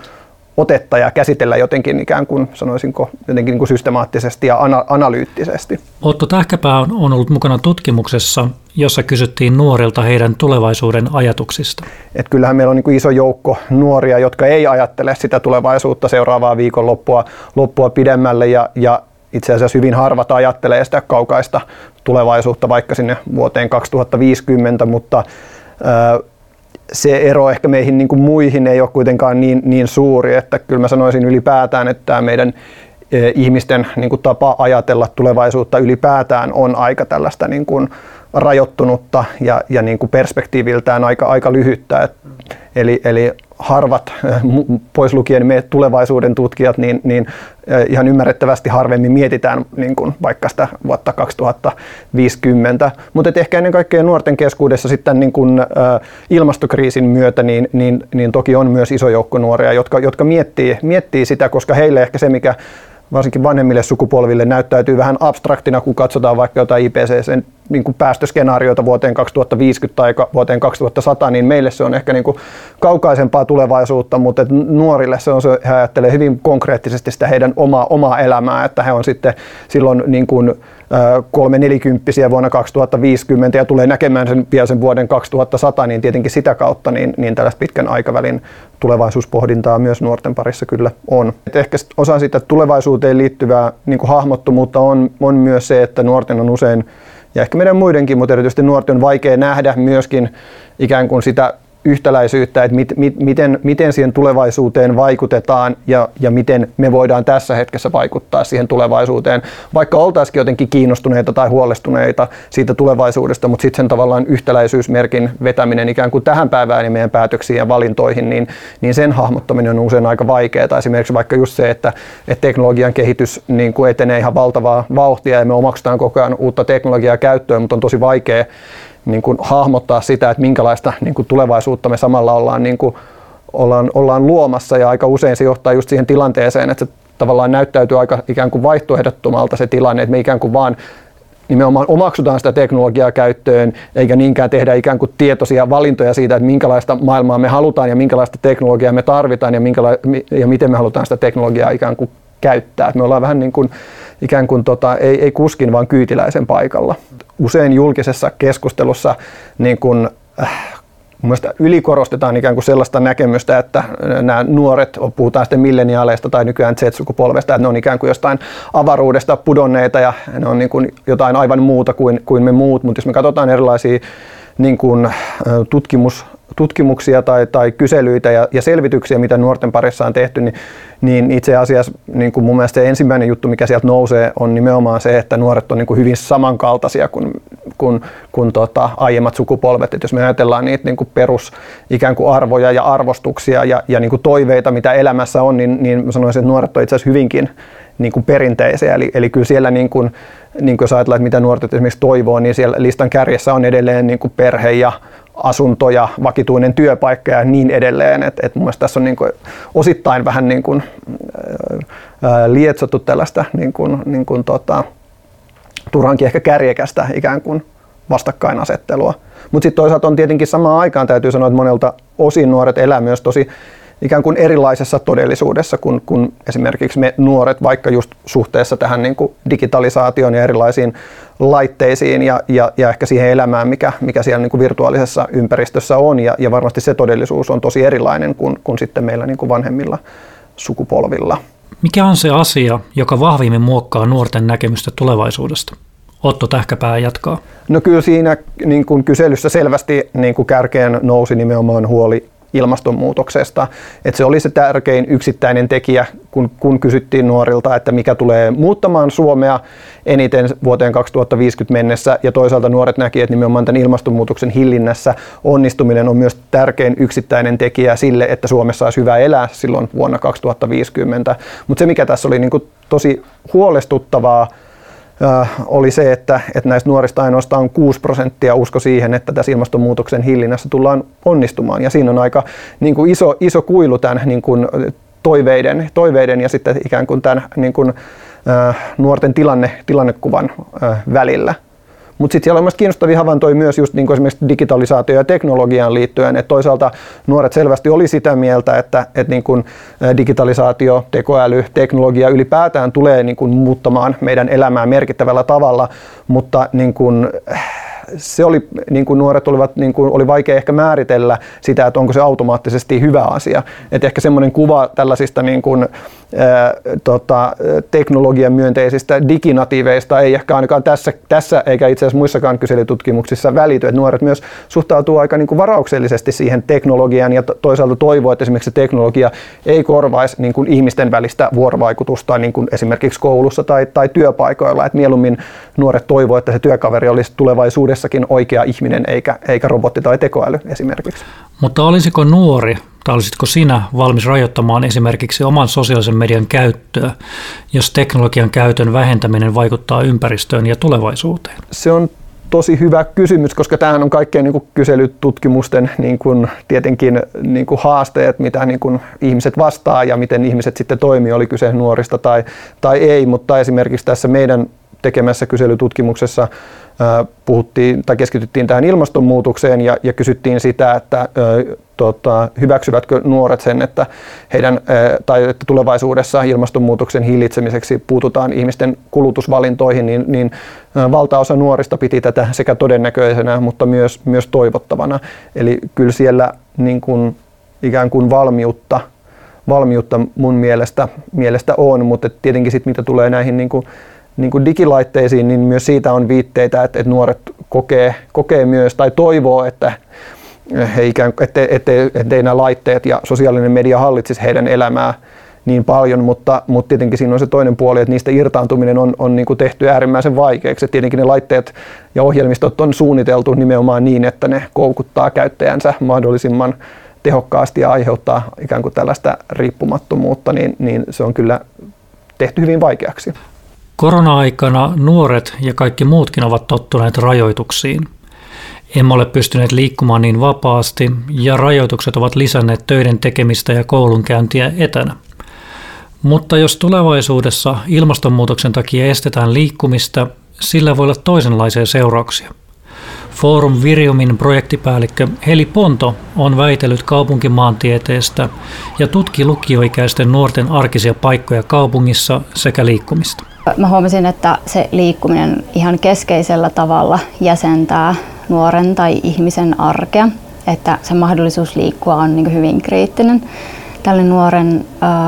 otetta ja käsitellä jotenkin ikään kuin, sanoisinko, jotenkin niin kuin systemaattisesti ja ana- analyyttisesti. Otto Tähkäpää on, on ollut mukana tutkimuksessa, jossa kysyttiin nuorilta heidän tulevaisuuden ajatuksista. Et kyllähän meillä on niin kuin iso joukko nuoria, jotka ei ajattele sitä tulevaisuutta seuraavaa viikonloppua loppua pidemmälle ja, ja itse asiassa hyvin harvat ajattelee sitä kaukaista tulevaisuutta vaikka sinne vuoteen 2050, mutta se ero ehkä meihin niin kuin muihin ei ole kuitenkaan niin, niin suuri, että kyllä mä sanoisin ylipäätään, että tämä meidän e, ihmisten niin kuin tapa ajatella tulevaisuutta ylipäätään on aika tällaista niin kuin rajoittunutta ja, ja niin kuin perspektiiviltään aika, aika lyhyttä. Et, eli, eli harvat, pois lukien me tulevaisuuden tutkijat, niin, niin ihan ymmärrettävästi harvemmin mietitään niin kuin vaikka sitä vuotta 2050. Mutta ehkä ennen kaikkea nuorten keskuudessa sitten niin kuin, ilmastokriisin myötä, niin, niin, niin toki on myös iso joukko nuoria, jotka, jotka miettii, miettii sitä, koska heille ehkä se, mikä varsinkin vanhemmille sukupolville näyttäytyy vähän abstraktina, kun katsotaan vaikka jotain IPCCn niin kuin päästöskenaarioita vuoteen 2050 tai vuoteen 2100, niin meille se on ehkä niin kuin kaukaisempaa tulevaisuutta, mutta nuorille se on se, he ajattelee hyvin konkreettisesti sitä heidän omaa, omaa elämää, että he on sitten silloin niin kuin, kolme nelikymppisiä vuonna 2050 ja tulee näkemään sen vielä sen vuoden 2100, niin tietenkin sitä kautta niin, niin tällaista pitkän aikavälin tulevaisuuspohdintaa myös nuorten parissa kyllä on. Et ehkä osa sitä tulevaisuuteen liittyvää niin hahmottomuutta on, on myös se, että nuorten on usein ja ehkä meidän muidenkin, mutta erityisesti nuorten on vaikea nähdä myöskin ikään kuin sitä yhtäläisyyttä, että mit, mit, miten, miten siihen tulevaisuuteen vaikutetaan ja, ja miten me voidaan tässä hetkessä vaikuttaa siihen tulevaisuuteen, vaikka oltaisikin jotenkin kiinnostuneita tai huolestuneita siitä tulevaisuudesta, mutta sitten sen tavallaan yhtäläisyysmerkin vetäminen ikään kuin tähän päivään ja meidän päätöksiin ja valintoihin, niin, niin sen hahmottaminen on usein aika vaikeaa. Esimerkiksi vaikka just se, että, että teknologian kehitys niin kuin etenee ihan valtavaa vauhtia ja me omaksutaan koko ajan uutta teknologiaa käyttöön, mutta on tosi vaikea niin kuin hahmottaa sitä, että minkälaista niin kuin tulevaisuutta me samalla ollaan, niin kuin, ollaan, ollaan luomassa ja aika usein se johtaa just siihen tilanteeseen, että se tavallaan näyttäytyy aika ikään kuin vaihtoehdottomalta se tilanne, että me ikään kuin vaan nimenomaan omaksutaan sitä teknologiaa käyttöön, eikä niinkään tehdä ikään kuin tietoisia valintoja siitä, että minkälaista maailmaa me halutaan ja minkälaista teknologiaa me tarvitaan ja, minkäla- ja miten me halutaan sitä teknologiaa ikään kuin käyttää. Et me ollaan vähän niin kuin, ikään kuin tota, ei, ei kuskin, vaan kyytiläisen paikalla. Usein julkisessa keskustelussa niin kuin, äh, Mielestäni ylikorostetaan ikään kuin sellaista näkemystä, että nämä nuoret, puhutaan sitten milleniaaleista tai nykyään Z-sukupolvesta, että ne on ikään kuin jostain avaruudesta pudonneita ja ne on niin kuin jotain aivan muuta kuin, kuin me muut. Mutta jos me katsotaan erilaisia niin kuin, tutkimus, tutkimuksia tai, tai kyselyitä ja, ja selvityksiä, mitä nuorten parissa on tehty, niin, niin itse asiassa niin kuin mun mielestä se ensimmäinen juttu, mikä sieltä nousee, on nimenomaan se, että nuoret on niin kuin hyvin samankaltaisia kuin, kuin, kuin tota, aiemmat sukupolvet. Et jos me ajatellaan niitä niin kuin perus ikään kuin arvoja ja arvostuksia ja, ja niin kuin toiveita, mitä elämässä on, niin, niin mä sanoisin, että nuoret on itse asiassa hyvinkin niin kuin perinteisiä. Eli, eli kyllä siellä, niin kuin, niin kuin jos ajatellaan, että mitä nuoret esimerkiksi toivoo, niin siellä listan kärjessä on edelleen niin kuin perhe ja asunto ja vakituinen työpaikka ja niin edelleen. Et, et mun mielestä tässä on niin kuin osittain vähän niin kuin, ää, lietsottu tällaista niin kuin, niin kuin tota, turhankin ehkä kärjekästä ikään kuin vastakkainasettelua. Mutta sitten toisaalta on tietenkin samaan aikaan täytyy sanoa, että monelta osin nuoret elää myös tosi ikään kuin erilaisessa todellisuudessa kuin, kuin esimerkiksi me nuoret, vaikka just suhteessa tähän niin kuin digitalisaatioon ja erilaisiin laitteisiin ja, ja, ja ehkä siihen elämään, mikä, mikä siellä niin kuin virtuaalisessa ympäristössä on. Ja, ja varmasti se todellisuus on tosi erilainen kuin, kuin sitten meillä niin kuin vanhemmilla sukupolvilla. Mikä on se asia, joka vahvimmin muokkaa nuorten näkemystä tulevaisuudesta? Otto Tähkäpää jatkaa. No kyllä siinä niin kuin kyselyssä selvästi niin kuin kärkeen nousi nimenomaan huoli ilmastonmuutoksesta. Että se oli se tärkein yksittäinen tekijä, kun, kun kysyttiin nuorilta, että mikä tulee muuttamaan Suomea eniten vuoteen 2050 mennessä. Ja toisaalta nuoret näki, että nimenomaan tämän ilmastonmuutoksen hillinnässä onnistuminen on myös tärkein yksittäinen tekijä sille, että Suomessa olisi hyvä elää silloin vuonna 2050. Mutta se, mikä tässä oli niin kuin tosi huolestuttavaa, oli se, että, että näistä nuorista ainoastaan 6 prosenttia usko siihen, että tässä ilmastonmuutoksen hillinnässä tullaan onnistumaan. Ja siinä on aika niin kuin iso, iso kuilu tämän niin kuin toiveiden, toiveiden ja sitten ikään kuin tämän niin kuin, nuorten tilanne, tilannekuvan välillä. Mutta sitten siellä on myös kiinnostavia havaintoja myös just niin esimerkiksi digitalisaatio ja teknologiaan liittyen, että toisaalta nuoret selvästi oli sitä mieltä, että, että niin kuin digitalisaatio, tekoäly, teknologia ylipäätään tulee niin kuin muuttamaan meidän elämää merkittävällä tavalla, mutta niin kuin, se oli, niin kuin nuoret olivat, niin kuin oli vaikea ehkä määritellä sitä, että onko se automaattisesti hyvä asia. Et ehkä semmoinen kuva tällaisista niin kuin, tota, teknologian myönteisistä diginatiiveista ei ehkä ainakaan tässä, tässä eikä itse asiassa muissakaan kyselytutkimuksissa välity. Et nuoret myös suhtautuu aika niin kuin varauksellisesti siihen teknologiaan ja toisaalta toivoo, että esimerkiksi teknologia ei korvaisi niin kuin ihmisten välistä vuorovaikutusta niin kuin esimerkiksi koulussa tai, tai työpaikoilla. Et mieluummin nuoret toivoo, että se työkaveri olisi tulevaisuudessakin oikea ihminen eikä, eikä robotti tai tekoäly esimerkiksi. Mutta olisiko nuori tai olisitko sinä valmis rajoittamaan esimerkiksi oman sosiaalisen median käyttöä, jos teknologian käytön vähentäminen vaikuttaa ympäristöön ja tulevaisuuteen? Se on tosi hyvä kysymys, koska tämähän on kaikkien niin kuin kyselytutkimusten niin kuin, tietenkin niin kuin haasteet, mitä niin kuin ihmiset vastaa ja miten ihmiset sitten toimii, oli kyse nuorista tai, tai ei, mutta esimerkiksi tässä meidän tekemässä kyselytutkimuksessa puhuttiin tai keskityttiin tähän ilmastonmuutokseen ja, ja kysyttiin sitä, että tota, hyväksyvätkö nuoret sen, että, heidän, tai että tulevaisuudessa ilmastonmuutoksen hillitsemiseksi puututaan ihmisten kulutusvalintoihin, niin, niin valtaosa nuorista piti tätä sekä todennäköisenä, mutta myös, myös toivottavana. Eli kyllä siellä niin kuin, ikään kuin valmiutta, valmiutta mun mielestä, mielestä on, mutta tietenkin sitten mitä tulee näihin niin kuin, niin kuin digilaitteisiin, niin myös siitä on viitteitä, että, että nuoret kokee, kokee myös tai toivoo, että ikään, ettei, ettei, ettei nämä laitteet ja sosiaalinen media hallitsisi heidän elämää niin paljon, mutta, mutta tietenkin siinä on se toinen puoli, että niistä irtaantuminen on, on niin kuin tehty äärimmäisen vaikeaksi. Että tietenkin ne laitteet ja ohjelmistot on suunniteltu nimenomaan niin, että ne koukuttaa käyttäjänsä mahdollisimman tehokkaasti ja aiheuttaa ikään kuin tällaista riippumattomuutta, niin, niin se on kyllä tehty hyvin vaikeaksi. Korona-aikana nuoret ja kaikki muutkin ovat tottuneet rajoituksiin. Emme ole pystyneet liikkumaan niin vapaasti ja rajoitukset ovat lisänneet töiden tekemistä ja koulunkäyntiä etänä. Mutta jos tulevaisuudessa ilmastonmuutoksen takia estetään liikkumista, sillä voi olla toisenlaisia seurauksia. Forum Viriumin projektipäällikkö Heli Ponto on väitellyt kaupunkimaantieteestä ja tutki lukioikäisten nuorten arkisia paikkoja kaupungissa sekä liikkumista. Mä huomasin, että se liikkuminen ihan keskeisellä tavalla jäsentää nuoren tai ihmisen arkea, että se mahdollisuus liikkua on niin hyvin kriittinen tälle nuoren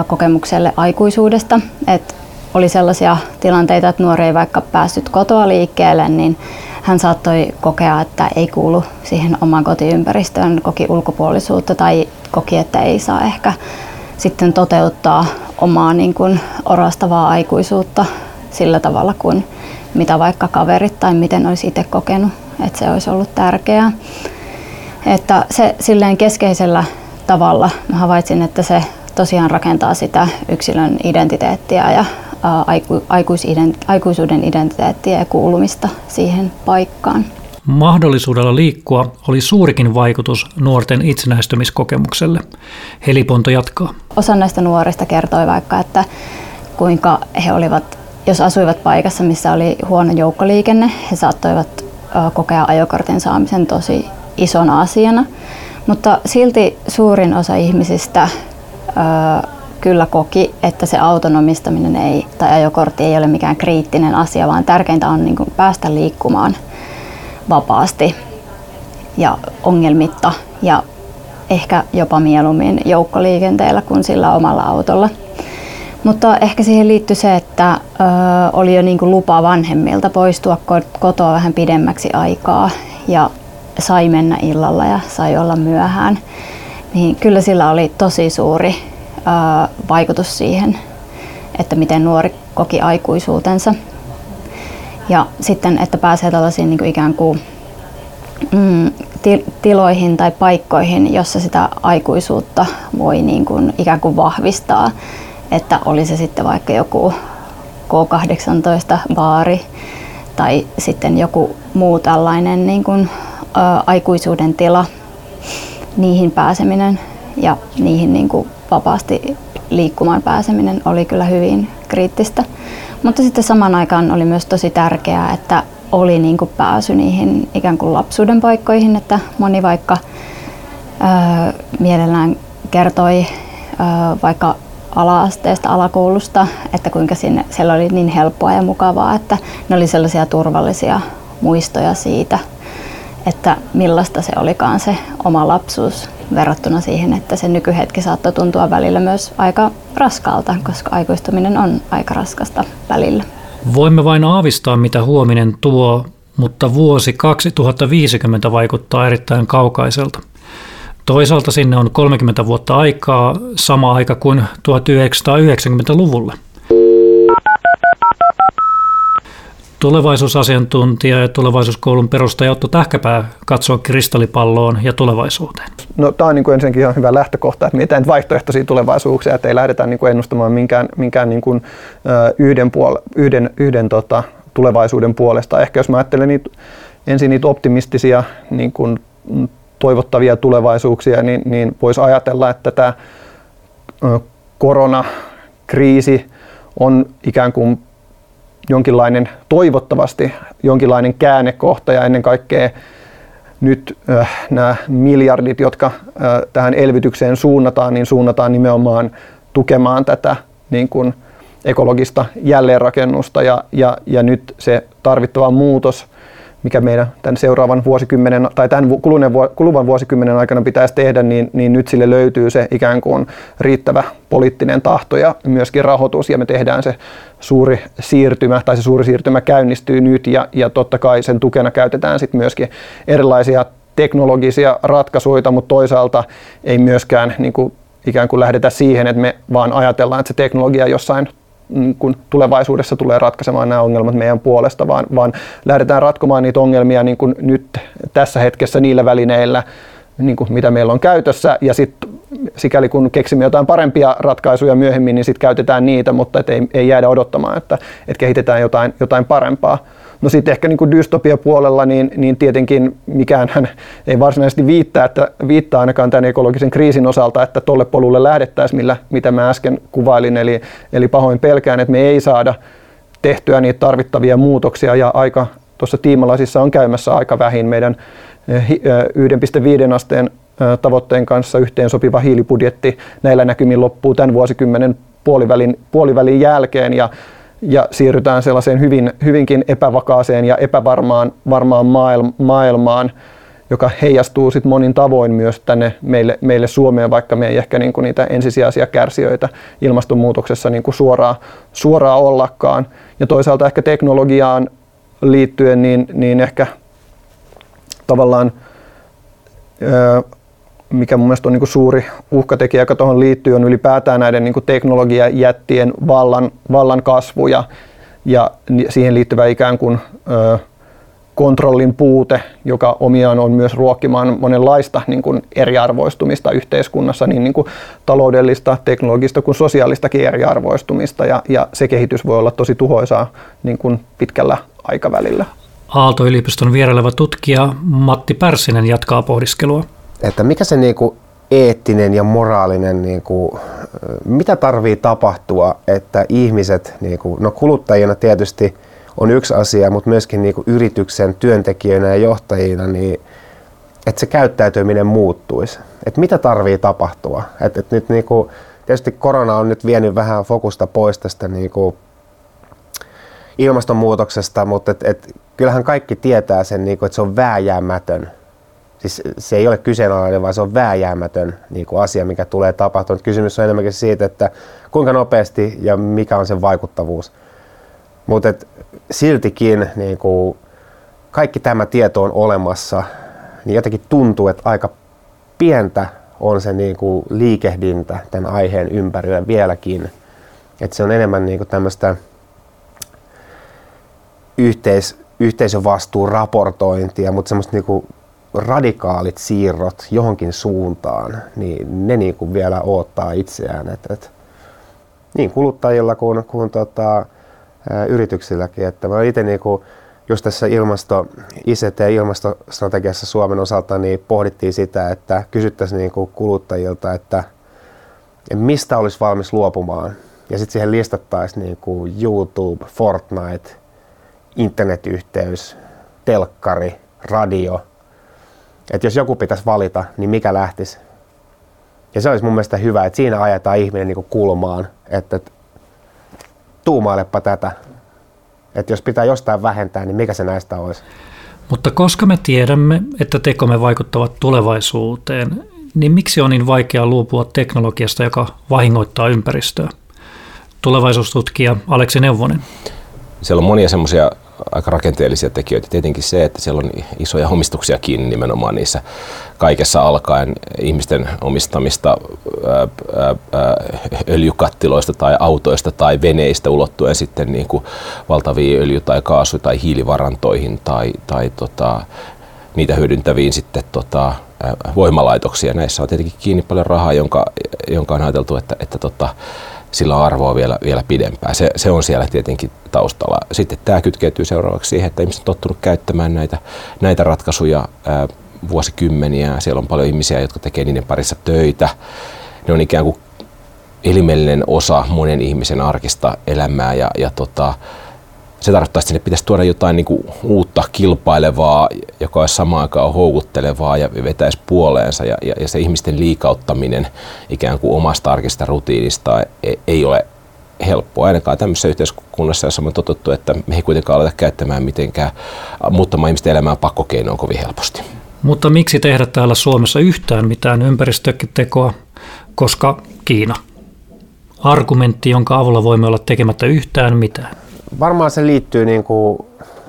kokemukselle aikuisuudesta. Et oli sellaisia tilanteita, että nuori ei vaikka päässyt kotoa liikkeelle, niin hän saattoi kokea, että ei kuulu siihen omaan kotiympäristöön, koki ulkopuolisuutta tai koki, että ei saa ehkä sitten toteuttaa omaa niin kuin orastavaa aikuisuutta sillä tavalla kuin mitä vaikka kaverit tai miten olisi itse kokenut, että se olisi ollut tärkeää. Että se silleen keskeisellä tavalla mä havaitsin, että se tosiaan rakentaa sitä yksilön identiteettiä ja aikuisuuden identiteettiä ja kuulumista siihen paikkaan. Mahdollisuudella liikkua oli suurikin vaikutus nuorten itsenäistymiskokemukselle. Heliponto jatkaa. Osa näistä nuorista kertoi vaikka, että kuinka he olivat, jos asuivat paikassa, missä oli huono joukkoliikenne, he saattoivat kokea ajokortin saamisen tosi isona asiana. Mutta silti suurin osa ihmisistä kyllä koki, että se autonomistaminen ei, tai ajokortti ei ole mikään kriittinen asia, vaan tärkeintä on niin päästä liikkumaan vapaasti ja ongelmitta ja ehkä jopa mieluummin joukkoliikenteellä kuin sillä omalla autolla. Mutta ehkä siihen liittyy se, että ö, oli jo niin kuin lupa vanhemmilta poistua kotoa vähän pidemmäksi aikaa ja sai mennä illalla ja sai olla myöhään. Niin kyllä sillä oli tosi suuri vaikutus siihen, että miten nuori koki aikuisuutensa. Ja sitten, että pääsee tällaisiin niin kuin ikään kuin mm, tiloihin tai paikkoihin, jossa sitä aikuisuutta voi niin kuin ikään kuin vahvistaa. Että oli se sitten vaikka joku K18-baari tai sitten joku muu tällainen niin kuin, ä, aikuisuuden tila, niihin pääseminen ja niihin niin kuin vapaasti liikkumaan pääseminen oli kyllä hyvin kriittistä. Mutta sitten samaan aikaan oli myös tosi tärkeää, että oli niin kuin pääsy niihin ikään kuin lapsuuden paikkoihin, että moni vaikka ää, mielellään kertoi ää, vaikka ala-asteesta, alakoulusta, että kuinka sinne, siellä oli niin helppoa ja mukavaa, että ne oli sellaisia turvallisia muistoja siitä, että millaista se olikaan se oma lapsuus verrattuna siihen, että se nykyhetki saattoi tuntua välillä myös aika raskalta, koska aikuistuminen on aika raskasta välillä. Voimme vain aavistaa, mitä huominen tuo, mutta vuosi 2050 vaikuttaa erittäin kaukaiselta. Toisaalta sinne on 30 vuotta aikaa, sama aika kuin 1990-luvulle. Tulevaisuusasiantuntija ja tulevaisuuskoulun perustaja Otto Tähkäpää katsoo kristallipalloon ja tulevaisuuteen. No, tämä on niin kuin ensinnäkin ihan hyvä lähtökohta, että mietitään vaihtoehtoisia tulevaisuuksia, että ei lähdetä niin kuin ennustamaan minkään, minkään niin kuin, yhden, puol- yhden, yhden tota, tulevaisuuden puolesta. Ehkä jos mä ajattelen niitä, ensin niitä optimistisia niin kuin, toivottavia tulevaisuuksia, niin, niin voisi ajatella, että tämä koronakriisi on ikään kuin jonkinlainen, toivottavasti jonkinlainen käännekohta ja ennen kaikkea nyt äh, nämä miljardit, jotka äh, tähän elvytykseen suunnataan, niin suunnataan nimenomaan tukemaan tätä niin kuin ekologista jälleenrakennusta ja, ja, ja nyt se tarvittava muutos mikä meidän tämän seuraavan vuosikymmenen tai tämän kuluvan vuosikymmenen aikana pitäisi tehdä, niin, niin nyt sille löytyy se ikään kuin riittävä poliittinen tahto ja myöskin rahoitus ja me tehdään se suuri siirtymä tai se suuri siirtymä käynnistyy nyt ja, ja totta kai sen tukena käytetään sitten myöskin erilaisia teknologisia ratkaisuja, mutta toisaalta ei myöskään niin kuin ikään kuin lähdetä siihen, että me vaan ajatellaan, että se teknologia jossain Mm, kun tulevaisuudessa tulee ratkaisemaan nämä ongelmat meidän puolesta, vaan, vaan lähdetään ratkomaan niitä ongelmia niin kuin nyt tässä hetkessä niillä välineillä, niin kuin mitä meillä on käytössä, ja sitten sikäli kun keksimme jotain parempia ratkaisuja myöhemmin, niin sitten käytetään niitä, mutta et ei, ei jäädä odottamaan, että, että kehitetään jotain, jotain parempaa. No sitten ehkä niin kuin dystopia puolella, niin, niin tietenkin mikään hän ei varsinaisesti viittaa, että viittaa ainakaan tämän ekologisen kriisin osalta, että tolle polulle lähdettäisiin, millä, mitä mä äsken kuvailin. Eli, eli pahoin pelkään, että me ei saada tehtyä niitä tarvittavia muutoksia. Ja aika tuossa tiimalasissa on käymässä aika vähin meidän 1,5 eh, asteen eh, tavoitteen kanssa yhteen sopiva hiilibudjetti. Näillä näkymin loppuu tämän vuosikymmenen puolivälin, puolivälin jälkeen. Ja ja siirrytään sellaiseen hyvin, hyvinkin epävakaaseen ja epävarmaan varmaan maailmaan, joka heijastuu sit monin tavoin myös tänne meille, meille Suomeen, vaikka me ei ehkä niin kuin niitä ensisijaisia kärsijöitä ilmastonmuutoksessa niin kuin suoraan, suoraan ollakaan. Ja toisaalta ehkä teknologiaan liittyen, niin, niin ehkä tavallaan mikä mun mielestä on niin suuri uhkatekijä, joka tuohon liittyy, on ylipäätään näiden niin teknologiajättien vallan, vallan kasvu ja, ja siihen liittyvä ikään kuin ö, kontrollin puute, joka omiaan on myös ruokkimaan monenlaista niin kuin eriarvoistumista yhteiskunnassa, niin, niin kuin taloudellista, teknologista kuin sosiaalistakin eriarvoistumista, ja, ja se kehitys voi olla tosi tuhoisaa niin kuin pitkällä aikavälillä. Aalto-yliopiston vieraileva tutkija Matti Pärssinen jatkaa pohdiskelua. Että mikä se niinku eettinen ja moraalinen, niinku, mitä tarvii tapahtua, että ihmiset, niinku, no kuluttajina tietysti on yksi asia, mutta myöskin niinku yrityksen työntekijöinä ja johtajina, niin että se käyttäytyminen muuttuisi. Että mitä tarvii tapahtua. Et, et nyt niinku, tietysti korona on nyt vienyt vähän fokusta pois tästä niinku, ilmastonmuutoksesta, mutta et, et, kyllähän kaikki tietää sen, niinku, että se on vääjäämätön. Siis se ei ole kyseenalainen, vaan se on vääjäämätön niinku, asia, mikä tulee tapahtumaan. Kysymys on enemmänkin siitä, että kuinka nopeasti ja mikä on sen vaikuttavuus. Mutta siltikin niinku, kaikki tämä tieto on olemassa, niin jotenkin tuntuu, että aika pientä on se niinku, liikehdintä tämän aiheen ympärillä vieläkin. Et se on enemmän niinku, tämmöistä yhteis, yhteisövastuun raportointia, mutta semmoista niinku radikaalit siirrot johonkin suuntaan, niin ne niinku vielä odottaa itseään. Et, et, niin kuluttajilla kuin, kuin tota, ä, yrityksilläkin. Että mä itse niinku, just tässä ilmasto, ICT-ilmastostrategiassa Suomen osalta niin pohdittiin sitä, että kysyttäisiin niinku kuluttajilta, että mistä olisi valmis luopumaan. Ja sitten siihen listattaisiin niinku YouTube, Fortnite, internetyhteys, telkkari, radio. Että jos joku pitäisi valita, niin mikä lähtisi? Ja se olisi mun mielestä hyvä, että siinä ajetaan ihminen niin kulmaan, että, että tuumailepa tätä. Että jos pitää jostain vähentää, niin mikä se näistä olisi? Mutta koska me tiedämme, että tekomme vaikuttavat tulevaisuuteen, niin miksi on niin vaikea luopua teknologiasta, joka vahingoittaa ympäristöä? Tulevaisuustutkija Aleksi Neuvonen. Siellä on monia semmoisia aika rakenteellisia tekijöitä. Tietenkin se, että siellä on isoja omistuksia kiinni nimenomaan niissä kaikessa alkaen ihmisten omistamista ää, ää, öljykattiloista tai autoista tai veneistä ulottuen sitten niin kuin valtaviin öljy- tai kaasu- tai hiilivarantoihin tai, tai tota, niitä hyödyntäviin sitten tota, voimalaitoksia. Näissä on tietenkin kiinni paljon rahaa, jonka, jonka on ajateltu, että, että tota, sillä on arvoa vielä, vielä pidempään. Se, se on siellä tietenkin taustalla. Sitten tämä kytkeytyy seuraavaksi siihen, että ihmiset on tottunut käyttämään näitä, näitä ratkaisuja ää, vuosikymmeniä. Siellä on paljon ihmisiä, jotka tekee niiden parissa töitä. Ne on ikään kuin elimellinen osa monen ihmisen arkista elämää ja, ja tota, se tarkoittaa, että sinne pitäisi tuoda jotain niin kuin uutta kilpailevaa, joka olisi samaan aikaan houkuttelevaa ja vetäisi puoleensa. Ja, ja, ja se ihmisten liikauttaminen ikään kuin omasta arkista rutiinista ei, ei ole helppoa, ainakaan tämmöisessä yhteiskunnassa, jossa on totuttu, että me ei kuitenkaan aleta käyttämään mitenkään muuttamaan ihmisten elämää pakkokeinoon kovin helposti. Mutta miksi tehdä täällä Suomessa yhtään mitään ympäristötekoa, koska Kiina? Argumentti, jonka avulla voimme olla tekemättä yhtään mitään varmaan se liittyy niin kuin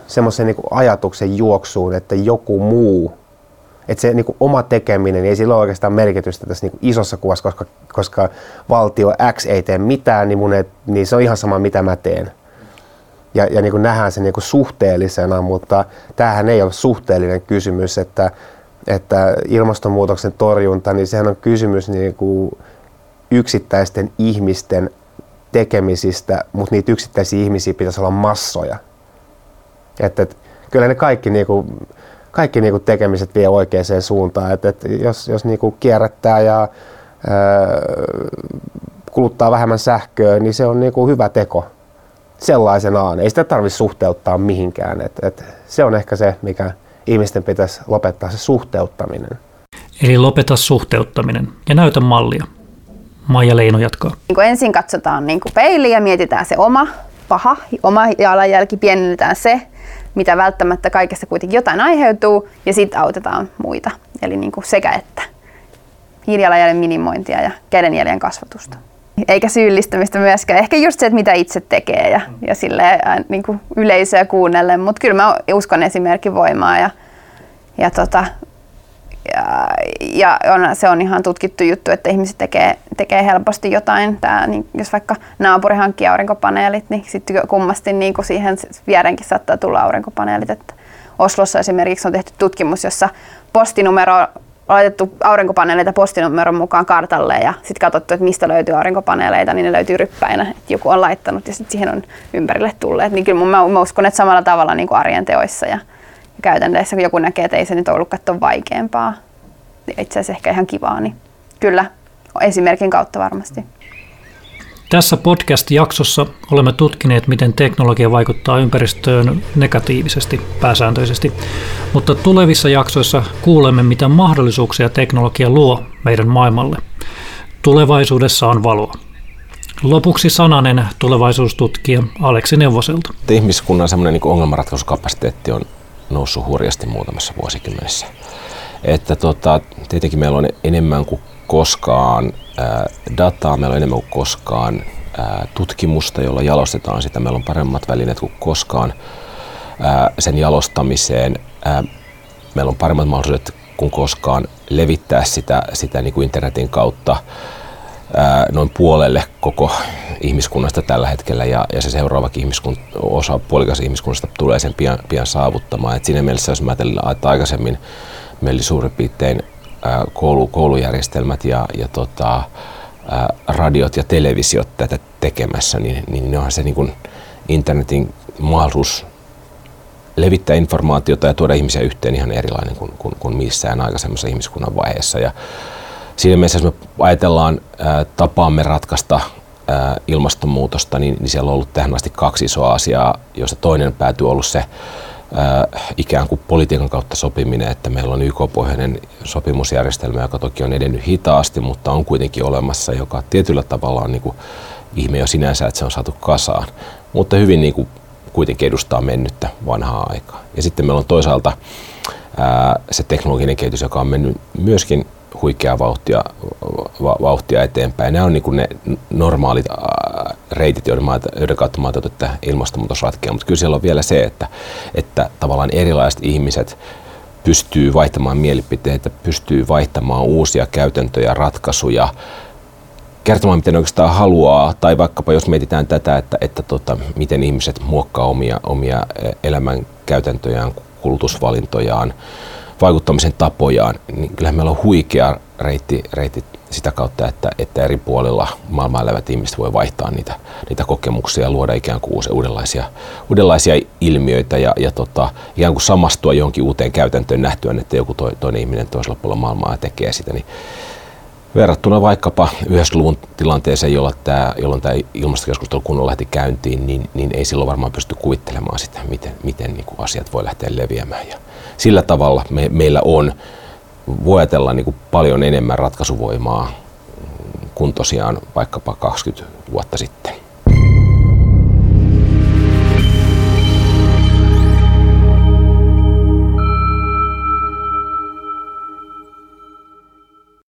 semmoisen niin ajatuksen juoksuun, että joku muu, että se niin kuin oma tekeminen, niin ei sillä ole oikeastaan merkitystä tässä niin kuin isossa kuvassa, koska, koska valtio X ei tee mitään, niin, mun ei, niin se on ihan sama mitä mä teen. Ja, ja niin kuin nähdään se niin kuin suhteellisena, mutta tämähän ei ole suhteellinen kysymys, että, että ilmastonmuutoksen torjunta, niin sehän on kysymys niin kuin yksittäisten ihmisten tekemisistä, mutta niitä yksittäisiä ihmisiä pitäisi olla massoja. Että, et, kyllä ne kaikki, niinku, kaikki niinku tekemiset vie oikeaan suuntaan. Et, et, jos jos niinku kierrättää ja ää, kuluttaa vähemmän sähköä, niin se on niinku hyvä teko sellaisenaan. Ei sitä tarvitse suhteuttaa mihinkään. Et, et, se on ehkä se, mikä ihmisten pitäisi lopettaa, se suhteuttaminen. Eli lopeta suhteuttaminen ja näytä mallia. Maija Leino jatkaa. Niin kuin ensin katsotaan niin kuin peiliin ja mietitään se oma paha, oma jalanjälki, pienennetään se. mitä välttämättä kaikessa kuitenkin jotain aiheutuu, ja sitten autetaan muita. Eli niin kuin sekä että hiilijalanjäljen minimointia ja kädenjäljen kasvatusta. Eikä syyllistämistä myöskään. Ehkä just se, että mitä itse tekee ja, ja sille niin kuin yleisöä kuunnellen. Mutta kyllä mä uskon esimerkin voimaa ja, ja tota, ja, on, se on ihan tutkittu juttu, että ihmiset tekee, tekee helposti jotain. Tää, niin, jos vaikka naapuri hankkii aurinkopaneelit, niin sitten kummasti niin kuin siihen vierenkin saattaa tulla aurinkopaneelit. Että Oslossa esimerkiksi on tehty tutkimus, jossa postinumero on laitettu aurinkopaneeleita postinumeron mukaan kartalle ja sitten katsottu, että mistä löytyy aurinkopaneeleita, niin ne löytyy ryppäinä, että joku on laittanut ja sitten siihen on ympärille tulleet. Niin kyllä mä, mä uskon, että samalla tavalla niin kuin arjen teoissa ja käytännössä, kun joku näkee, että ei se nyt ollut katsoa vaikeampaa, itse asiassa ehkä ihan kivaa, niin kyllä esimerkin kautta varmasti. Tässä podcast-jaksossa olemme tutkineet, miten teknologia vaikuttaa ympäristöön negatiivisesti pääsääntöisesti, mutta tulevissa jaksoissa kuulemme, mitä mahdollisuuksia teknologia luo meidän maailmalle. Tulevaisuudessa on valoa. Lopuksi sananen tulevaisuustutkija Aleksi Neuvoselta. Ihmiskunnan semmoinen niin ongelmanratkaisukapasiteetti on noussut hurjasti muutamassa vuosikymmenessä. Että tota, tietenkin meillä on enemmän kuin koskaan ää, dataa, meillä on enemmän kuin koskaan ää, tutkimusta, jolla jalostetaan sitä. Meillä on paremmat välineet kuin koskaan ää, sen jalostamiseen. Ää, meillä on paremmat mahdollisuudet kuin koskaan levittää sitä, sitä niin kuin internetin kautta noin puolelle koko ihmiskunnasta tällä hetkellä ja, ja se seuraavakin ihmiskun, osa puolikas ihmiskunnasta tulee sen pian, pian saavuttamaan. Et siinä mielessä, jos mä ajattelin, että aikaisemmin meillä oli suurin piirtein koulu, koulujärjestelmät ja, ja tota, radiot ja televisiot tätä tekemässä, niin, niin ne onhan se niin kuin internetin mahdollisuus levittää informaatiota ja tuoda ihmisiä yhteen ihan erilainen kuin, kuin, kuin missään aikaisemmassa ihmiskunnan vaiheessa. Ja siinä mielessä, jos me ajatellaan tapaamme ratkaista ilmastonmuutosta, niin, niin siellä on ollut tähän asti kaksi isoa asiaa, joista toinen päätyy ollut se ää, ikään kuin politiikan kautta sopiminen, että meillä on YK-pohjainen sopimusjärjestelmä, joka toki on edennyt hitaasti, mutta on kuitenkin olemassa, joka tietyllä tavalla on niin kuin ihme jo sinänsä, että se on saatu kasaan, mutta hyvin niin kuin kuitenkin edustaa mennyttä vanhaa aikaa. Ja sitten meillä on toisaalta ää, se teknologinen kehitys, joka on mennyt myöskin huikeaa vauhtia, va, vauhtia eteenpäin. Nämä on niin ne normaalit ää, reitit, joiden, maata, joiden kautta mä että ilmastonmuutos ratkeaa. Mutta kyllä siellä on vielä se, että, että tavallaan erilaiset ihmiset pystyy vaihtamaan mielipiteitä, pystyy vaihtamaan uusia käytäntöjä, ratkaisuja, kertomaan, miten oikeastaan haluaa, tai vaikkapa jos mietitään tätä, että, että tota, miten ihmiset muokkaa omia, omia elämän käytäntöjään, kulutusvalintojaan, vaikuttamisen tapojaan, niin kyllähän meillä on huikea reitti, reitti sitä kautta, että, että eri puolilla maailmaa elävät ihmiset voi vaihtaa niitä, niitä kokemuksia ja luoda ikään kuin uusia, uudenlaisia, uudenlaisia ilmiöitä ja, ja tota, ikään kuin samastua johonkin uuteen käytäntöön nähtyään, että joku toinen ihminen toisella puolella maailmaa tekee sitä. Niin verrattuna vaikkapa 90-luvun tilanteeseen, jolloin tämä, jolloin tämä ilmastokeskustelu kunnolla lähti käyntiin, niin, niin ei silloin varmaan pysty kuvittelemaan sitä, miten, miten niin kuin asiat voi lähteä leviämään. Ja sillä tavalla me, meillä on, voi ajatella niin kuin paljon enemmän ratkaisuvoimaa kuin tosiaan vaikkapa 20 vuotta sitten.